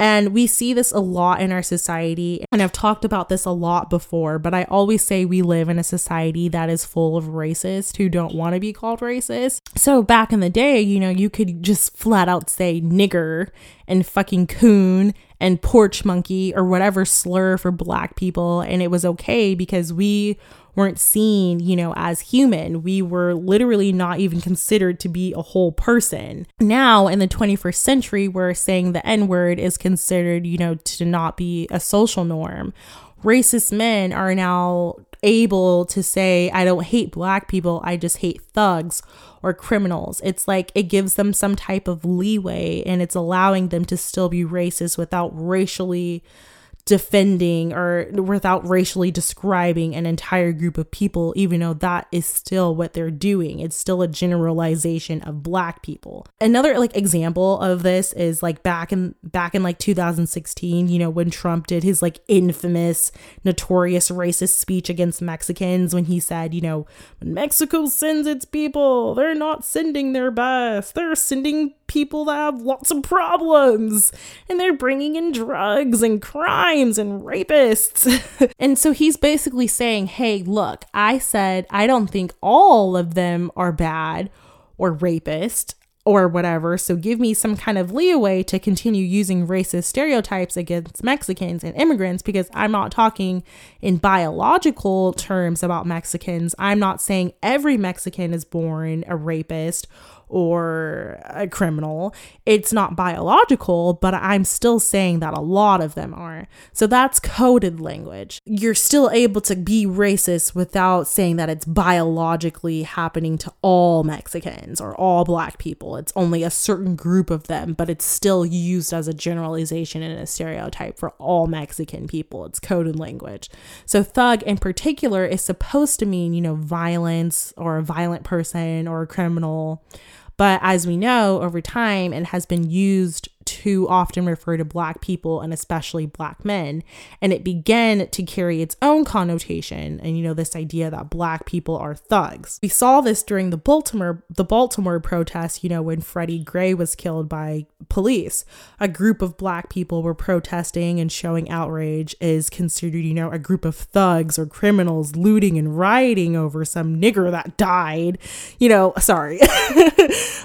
And we see this a lot in our society. And I've talked about this a lot before, but I always say we live in a society that is full of racists who don't want to be called racist. So back in the day, you know, you could just flat out say nigger and fucking coon and porch monkey or whatever slur for black people. And it was okay because we weren't seen, you know, as human. We were literally not even considered to be a whole person. Now, in the 21st century, where saying the N word is considered, you know, to not be a social norm. Racist men are now able to say, I don't hate black people, I just hate thugs or criminals. It's like it gives them some type of leeway and it's allowing them to still be racist without racially defending or without racially describing an entire group of people, even though that is still what they're doing. It's still a generalization of black people. Another like example of this is like back in back in like 2016, you know, when Trump did his like infamous, notorious racist speech against Mexicans when he said, you know, when Mexico sends its people, they're not sending their best. They're sending people that have lots of problems and they're bringing in drugs and crimes and rapists. and so he's basically saying, hey, look, I said I don't think all of them are bad or rapist or whatever. So give me some kind of leeway to continue using racist stereotypes against Mexicans and immigrants because I'm not talking in biological terms about Mexicans. I'm not saying every Mexican is born a rapist or a criminal. It's not biological, but I'm still saying that a lot of them are. So that's coded language. You're still able to be racist without saying that it's biologically happening to all Mexicans or all black people. It's only a certain group of them, but it's still used as a generalization and a stereotype for all Mexican people. It's coded language. So thug in particular is supposed to mean, you know, violence or a violent person or a criminal. But as we know, over time, it has been used too often refer to black people and especially black men. And it began to carry its own connotation and you know this idea that black people are thugs. We saw this during the baltimore the baltimore protests you know when freddie gray was killed by police. A group of black people were protesting and showing outrage is considered you know a group of thugs or criminals looting and rioting over some nigger that died you know sorry.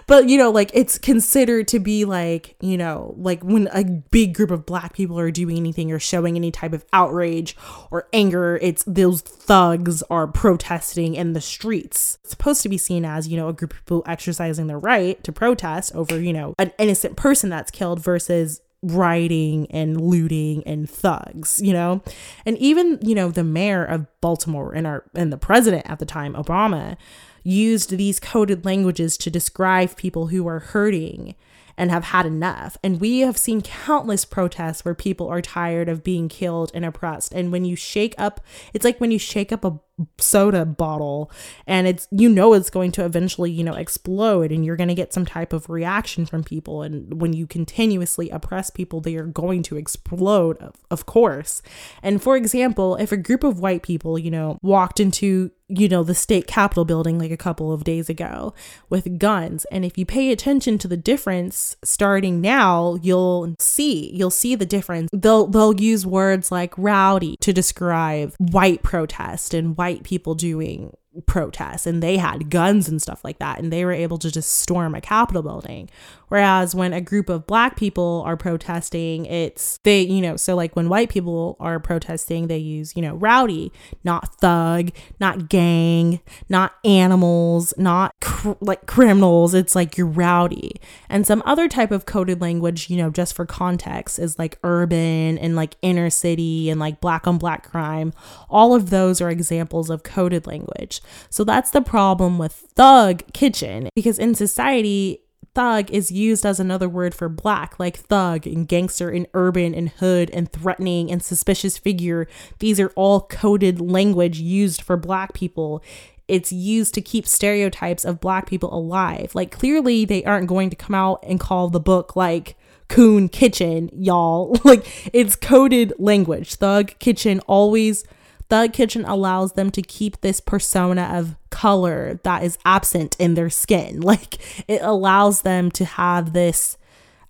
But you know like it's considered to be like you know know, like when a big group of black people are doing anything or showing any type of outrage or anger, it's those thugs are protesting in the streets. It's supposed to be seen as, you know, a group of people exercising their right to protest over, you know, an innocent person that's killed versus rioting and looting and thugs, you know? And even, you know, the mayor of Baltimore and our and the president at the time, Obama, used these coded languages to describe people who are hurting and have had enough. And we have seen countless protests where people are tired of being killed and oppressed. And when you shake up, it's like when you shake up a soda bottle and it's you know it's going to eventually you know explode and you're going to get some type of reaction from people and when you continuously oppress people they are going to explode of, of course and for example if a group of white people you know walked into you know, the state capitol building like a couple of days ago with guns. And if you pay attention to the difference starting now, you'll see, you'll see the difference. They'll they'll use words like rowdy to describe white protest and white people doing protests and they had guns and stuff like that and they were able to just storm a capitol building Whereas when a group of black people are protesting, it's they, you know, so like when white people are protesting, they use, you know, rowdy, not thug, not gang, not animals, not cr- like criminals. It's like you're rowdy. And some other type of coded language, you know, just for context, is like urban and like inner city and like black on black crime. All of those are examples of coded language. So that's the problem with thug kitchen because in society, thug is used as another word for black, like thug and gangster and urban and hood and threatening and suspicious figure. These are all coded language used for black people. It's used to keep stereotypes of black people alive. Like, clearly, they aren't going to come out and call the book like Coon Kitchen, y'all. like, it's coded language. Thug Kitchen always Thug Kitchen allows them to keep this persona of color that is absent in their skin. Like it allows them to have this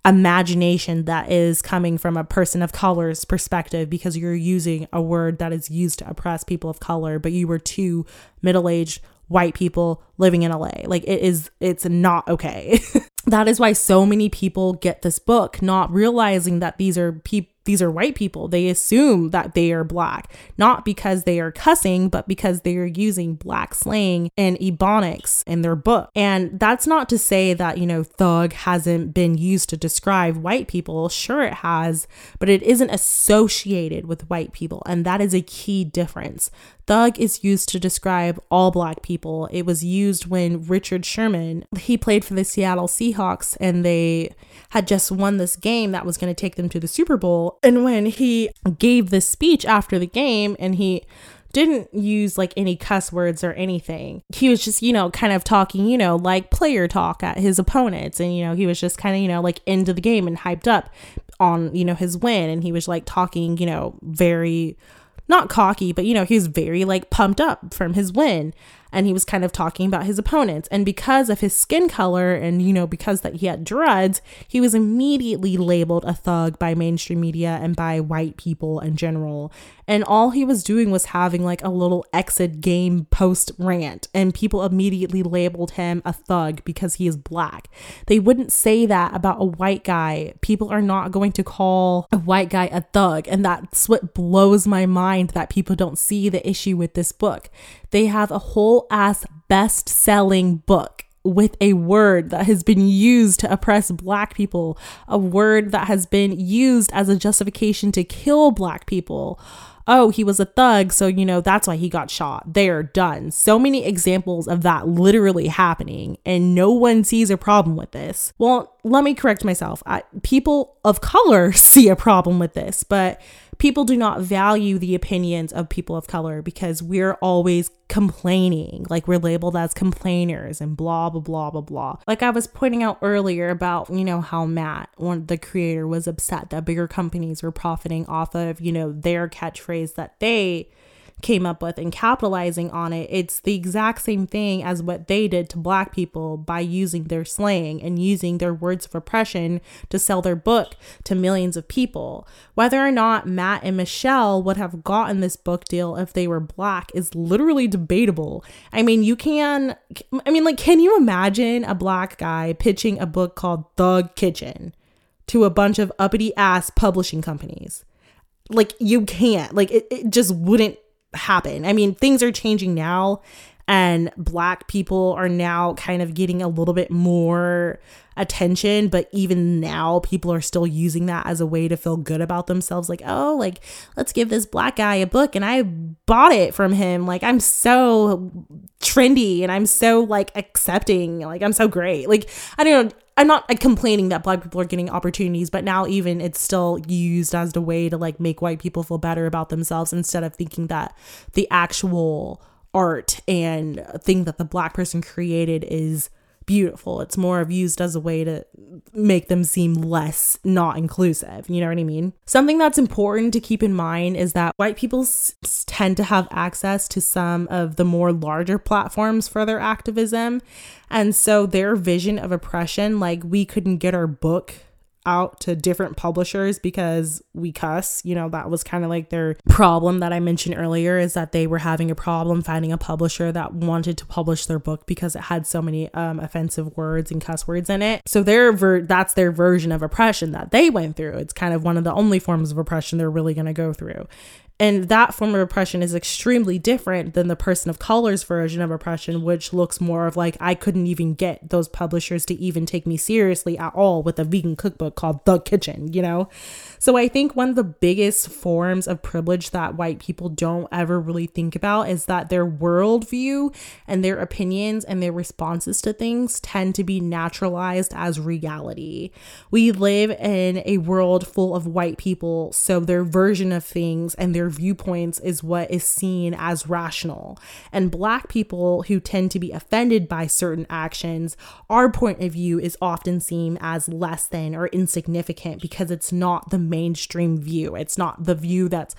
imagination that is coming from a person of color's perspective because you're using a word that is used to oppress people of color, but you were two middle aged white people living in LA. Like it is, it's not okay. that is why so many people get this book, not realizing that these are people these are white people. They assume that they are black, not because they are cussing, but because they are using black slang and ebonics in their book. And that's not to say that, you know, thug hasn't been used to describe white people. Sure, it has, but it isn't associated with white people. And that is a key difference. Thug is used to describe all black people. It was used when Richard Sherman, he played for the Seattle Seahawks and they had just won this game that was going to take them to the Super Bowl. And when he gave this speech after the game and he didn't use like any cuss words or anything. He was just, you know, kind of talking, you know, like player talk at his opponents. And, you know, he was just kind of, you know, like into the game and hyped up on, you know, his win. And he was like talking, you know, very not cocky, but you know, he was very like pumped up from his win and he was kind of talking about his opponents. And because of his skin color and, you know, because that he had dreads, he was immediately labeled a thug by mainstream media and by white people in general. And all he was doing was having like a little exit game post rant, and people immediately labeled him a thug because he is black. They wouldn't say that about a white guy. People are not going to call a white guy a thug. And that's what blows my mind that people don't see the issue with this book. They have a whole ass best selling book with a word that has been used to oppress black people, a word that has been used as a justification to kill black people oh, he was a thug, so you know, that's why he got shot. They're done. So many examples of that literally happening, and no one sees a problem with this. Well, let me correct myself. I, people of color see a problem with this, but people do not value the opinions of people of color because we're always complaining. Like we're labeled as complainers and blah, blah, blah, blah, blah. Like I was pointing out earlier about, you know, how Matt, one the creator, was upset that bigger companies were profiting off of, you know, their catchphrase that they came up with and capitalizing on it, it's the exact same thing as what they did to black people by using their slang and using their words of oppression to sell their book to millions of people. Whether or not Matt and Michelle would have gotten this book deal if they were black is literally debatable. I mean, you can, I mean, like, can you imagine a black guy pitching a book called Thug Kitchen to a bunch of uppity ass publishing companies? Like, you can't, like, it, it just wouldn't happen. I mean, things are changing now, and black people are now kind of getting a little bit more attention but even now people are still using that as a way to feel good about themselves. Like oh like let's give this black guy a book and i bought it from him. Like i'm so trendy and i'm so like accepting. Like i'm so great. Like i don't know I'm not complaining that black people are getting opportunities, but now even it's still used as a way to like make white people feel better about themselves instead of thinking that the actual art and thing that the black person created is beautiful. It's more of used as a way to make them seem less not inclusive. You know what I mean? Something that's important to keep in mind is that white people s- tend to have access to some of the more larger platforms for their activism. And so their vision of oppression, like we couldn't get our book out to different publishers because we cuss. You know, that was kind of like their problem that I mentioned earlier is that they were having a problem finding a publisher that wanted to publish their book because it had so many um, offensive words and cuss words in it. So their ver- that's their version of oppression that they went through. It's kind of one of the only forms of oppression they're really going to go through. And that form of oppression is extremely different than the person of color's version of oppression, which looks more of like I couldn't even get those publishers to even take me seriously at all with a vegan cookbook called Thug Kitchen, you know? So I think one of the biggest forms of privilege that white people don't ever really think about is that their worldview and their opinions and their responses to things tend to be naturalized as reality. We live in a world full of white people, so their version of things and their viewpoints is what is seen as rational. And black people who tend to be offended by certain actions, our point of view is often seen as less than or insignificant because it's not the mainstream view. It's not the view that's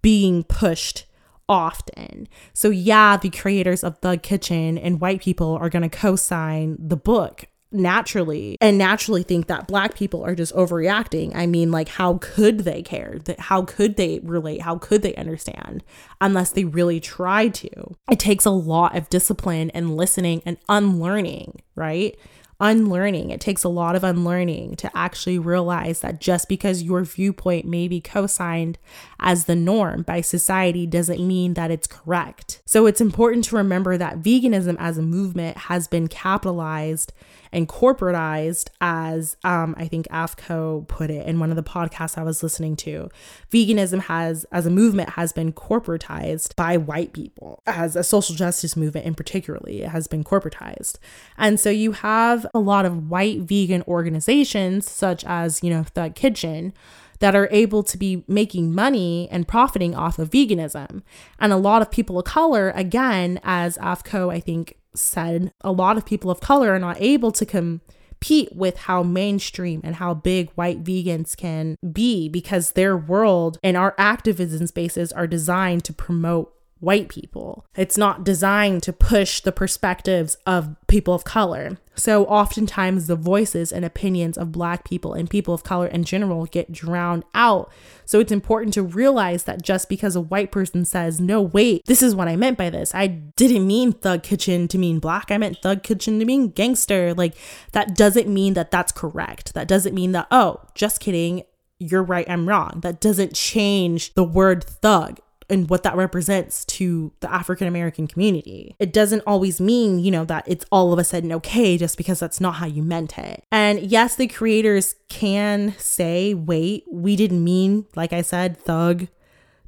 being pushed often. So, yeah, the creators of Thug Kitchen and white people are going to co sign the book naturally and naturally think that black people are just overreacting. I mean, like, how could they care? That How could they relate? How could they understand unless they really try to? It takes a lot of discipline and listening and unlearning, right? Unlearning. It takes a lot of unlearning to actually realize that just because your viewpoint may be co signed as the norm by society doesn't mean that it's correct. So it's important to remember that veganism as a movement has been capitalized and corporatized as um, I think Aph Ko put it in one of the podcasts I was listening to. Veganism has, as a movement, has been corporatized by white people. As a social justice movement in particularly, it has been corporatized. And so you have a lot of white vegan organizations such as, you know, Thug Kitchen that are able to be making money and profiting off of veganism. And a lot of people of color, again, as Aph Ko, I think, said a lot of people of color are not able to compete with how mainstream and how big white vegans can be because their world and our activism spaces are designed to promote white people. It's not designed to push the perspectives of people of color. So oftentimes the voices and opinions of black people and people of color in general get drowned out. So it's important to realize that just because a white person says, "No, wait, this is what I meant by this. I didn't mean thug kitchen to mean black. I meant thug kitchen to mean gangster." Like that doesn't mean that that's correct. That doesn't mean that, "Oh, just kidding, you're right, I'm wrong." That doesn't change the word thug and what that represents to the African American community. It doesn't always mean, you know, that it's all of a sudden okay just because that's not how you meant it. And yes, the creators can say, wait, we didn't mean, like I said, thug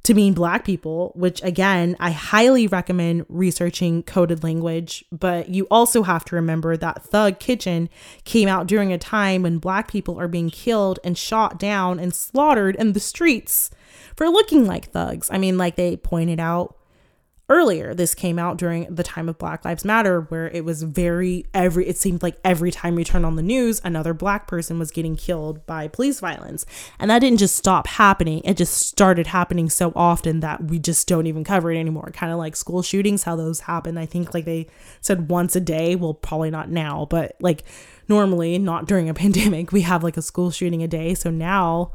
to mean black people, which again, I highly recommend researching coded language. But you also have to remember that Thug Kitchen came out during a time when black people are being killed and shot down and slaughtered in the streets for looking like thugs. I mean, like they pointed out earlier, this came out during the time of Black Lives Matter, where it was very every it seemed like every time you turn on the news, another black person was getting killed by police violence. And that didn't just stop happening, it just started happening so often that we just don't even cover it anymore. Kind of like school shootings, how those happen. I think like they said once a day. Well, probably not now, but like normally, not during a pandemic, we have like a school shooting a day. So now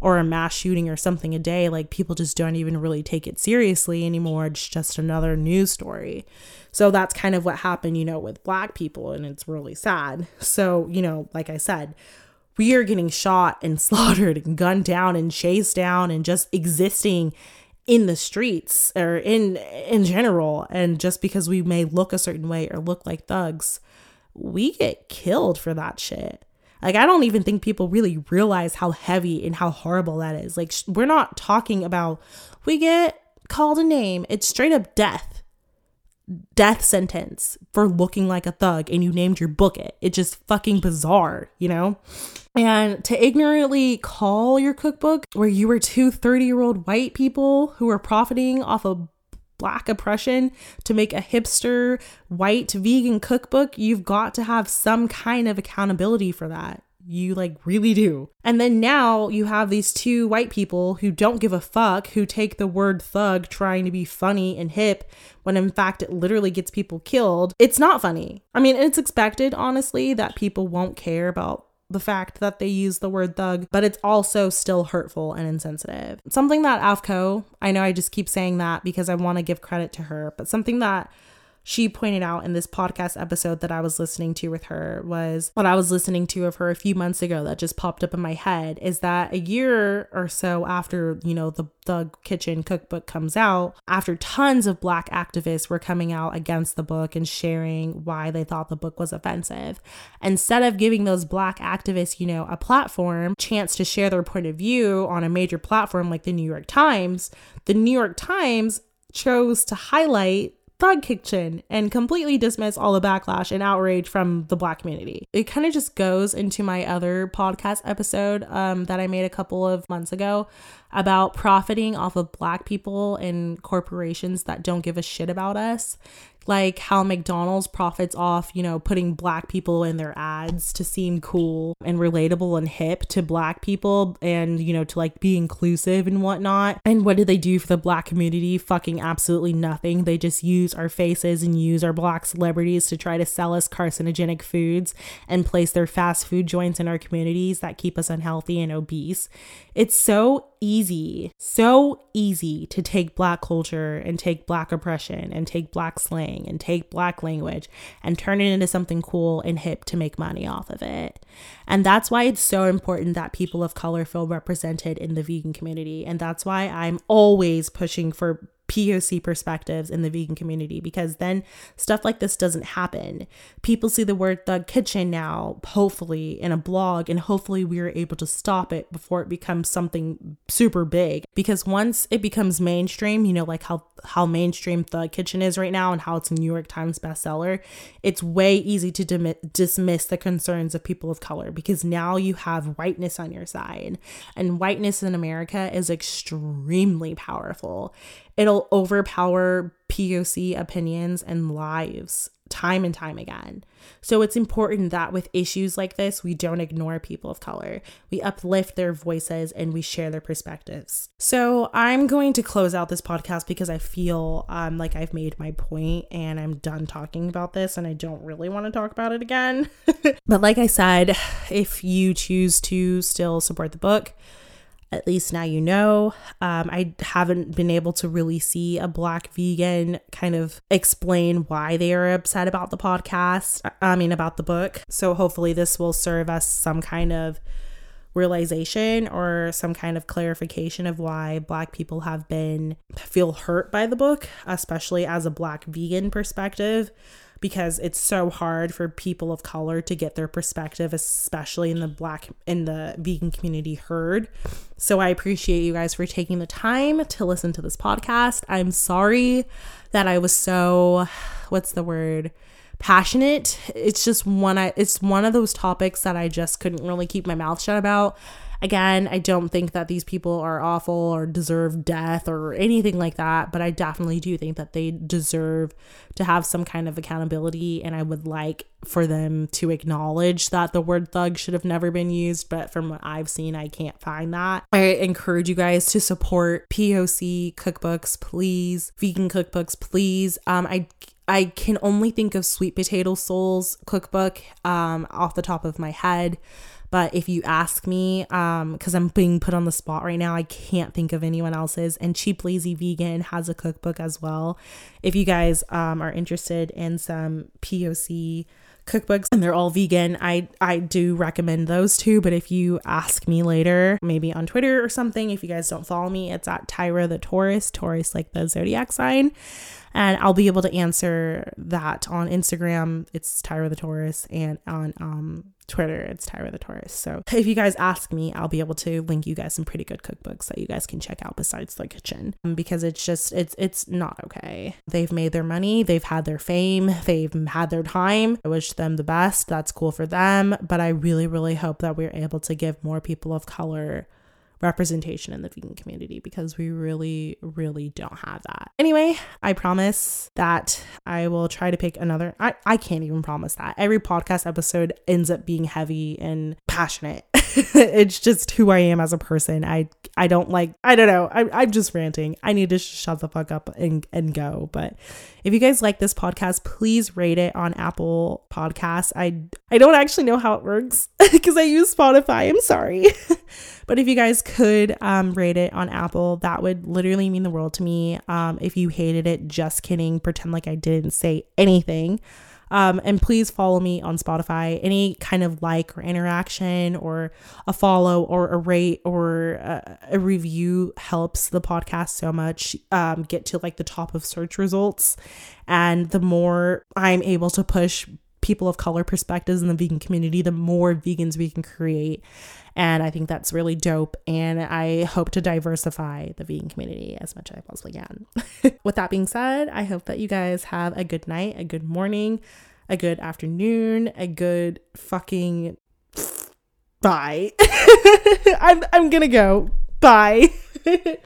or a mass shooting or something a day, like people just don't even really take it seriously anymore. It's just another news story. So that's kind of what happened, you know, with black people, and it's really sad. So, you know, like I said, we are getting shot and slaughtered and gunned down and chased down and just existing in the streets or in in general and just because we may look a certain way or look like thugs we get killed for that shit like, I don't even think people really realize how heavy and how horrible that is. Like, sh- we're not talking about, we get called a name, it's straight up death. Death sentence for looking like a thug and you named your book it. It's just fucking bizarre, you know? And to ignorantly call your cookbook where you were two 30 year old white people who were profiting off of black oppression to make a hipster white vegan cookbook, you've got to have some kind of accountability for that. You like really do. And then now you have these two white people who don't give a fuck, who take the word thug trying to be funny and hip when in fact it literally gets people killed. It's not funny. I mean, it's expected, honestly, that people won't care about the fact that they use the word thug, but it's also still hurtful and insensitive. Something that Aph Ko, I know I just keep saying that because I want to give credit to her, but something that she pointed out in this podcast episode that I was listening to with her was what I was listening to of her a few months ago that just popped up in my head is that a year or so after, you know, the Thug Kitchen cookbook comes out, after tons of black activists were coming out against the book and sharing why they thought the book was offensive, instead of giving those black activists, you know, a platform, chance to share their point of view on a major platform like the New York Times, the New York Times chose to highlight Thug Kitchen and completely dismiss all the backlash and outrage from the black community. It kind of just goes into my other podcast episode um, that I made a couple of months ago about profiting off of black people and corporations that don't give a shit about us like how McDonald's profits off, you know, putting black people in their ads to seem cool and relatable and hip to black people and, you know, to like be inclusive and whatnot. And what do they do for the black community? Fucking absolutely nothing. They just use our faces and use our black celebrities to try to sell us carcinogenic foods and place their fast food joints in our communities that keep us unhealthy and obese. It's so easy, so easy to take black culture and take black oppression and take black slang and take black language and turn it into something cool and hip to make money off of it. And that's why it's so important that people of color feel represented in the vegan community. And that's why I'm always pushing for POC perspectives in the vegan community because then stuff like this doesn't happen. People see the word thug kitchen now, hopefully, in a blog, and hopefully we are able to stop it before it becomes something super big. Because once it becomes mainstream, you know, like how how mainstream thug kitchen is right now and how it's a New York Times bestseller, it's way easy to dim- dismiss the concerns of people of color because now you have whiteness on your side. And whiteness in America is extremely powerful it'll overpower POC opinions and lives time and time again. So it's important that with issues like this, we don't ignore people of color. We uplift their voices and we share their perspectives. So I'm going to close out this podcast because I feel um, like I've made my point and I'm done talking about this and I don't really want to talk about it again. but like I said, if you choose to still support the book, at least now you know. Um, I haven't been able to really see a black vegan kind of explain why they are upset about the podcast, I mean, about the book. So hopefully, this will serve as some kind of realization or some kind of clarification of why black people have been feel hurt by the book especially as a black vegan perspective because it's so hard for people of color to get their perspective, especially in the black in the vegan community heard. So I appreciate you guys for taking the time to listen to this podcast. I'm sorry that I was so what's the word? passionate. It's just one I it's one of those topics that I just couldn't really keep my mouth shut about. Again, I don't think that these people are awful or deserve death or anything like that, but I definitely do think that they deserve to have some kind of accountability. And I would like for them to acknowledge that the word thug should have never been used. But from what I've seen, I can't find that. I encourage you guys to support POC cookbooks, please, vegan cookbooks, please. Um, I I can only think of Sweet Potato Soul's cookbook um, off the top of my head. But if you ask me, um, because I'm being put on the spot right now, I can't think of anyone else's. And Cheap Lazy Vegan has a cookbook as well. If you guys um, are interested in some POC cookbooks and they're all vegan i i do recommend those too but if you ask me later maybe on twitter or something if you guys don't follow me it's at tyra the taurus taurus like the zodiac sign and I'll be able to answer that on Instagram. It's Tyra the Taurus, and on um, Twitter, it's Tyra the Taurus. So if you guys ask me, I'll be able to link you guys some pretty good cookbooks that you guys can check out besides Thug Kitchen um, because it's just it's it's not okay. They've made their money, they've had their fame, they've had their time. I wish them the best. That's cool for them, but I really really hope that we're able to give more people of color representation in the vegan community because we really, really don't have that. Anyway, I promise that I will try to pick another. I, I can't even promise that. Every podcast episode ends up being heavy and passionate. it's just who I am as a person. I I don't like I don't know. I, I'm just ranting. I need to shut the fuck up and, and go. But if you guys like this podcast, please rate it on Apple Podcasts. I I don't actually know how it works because I use Spotify. I'm sorry. but if you guys could um, rate it on Apple, that would literally mean the world to me. Um, if you hated it, just kidding. Pretend like I didn't say anything. Um, and please follow me on Spotify. Any kind of like or interaction or a follow or a rate or a, a review helps the podcast so much um, get to like the top of search results. And the more I'm able to push people of color perspectives in the vegan community, the more vegans we can create. And I think that's really dope. And I hope to diversify the vegan community as much as I possibly can. With that being said, I hope that you guys have a good night, a good morning, a good afternoon, a good fucking bye. I'm I'm gonna go. Bye.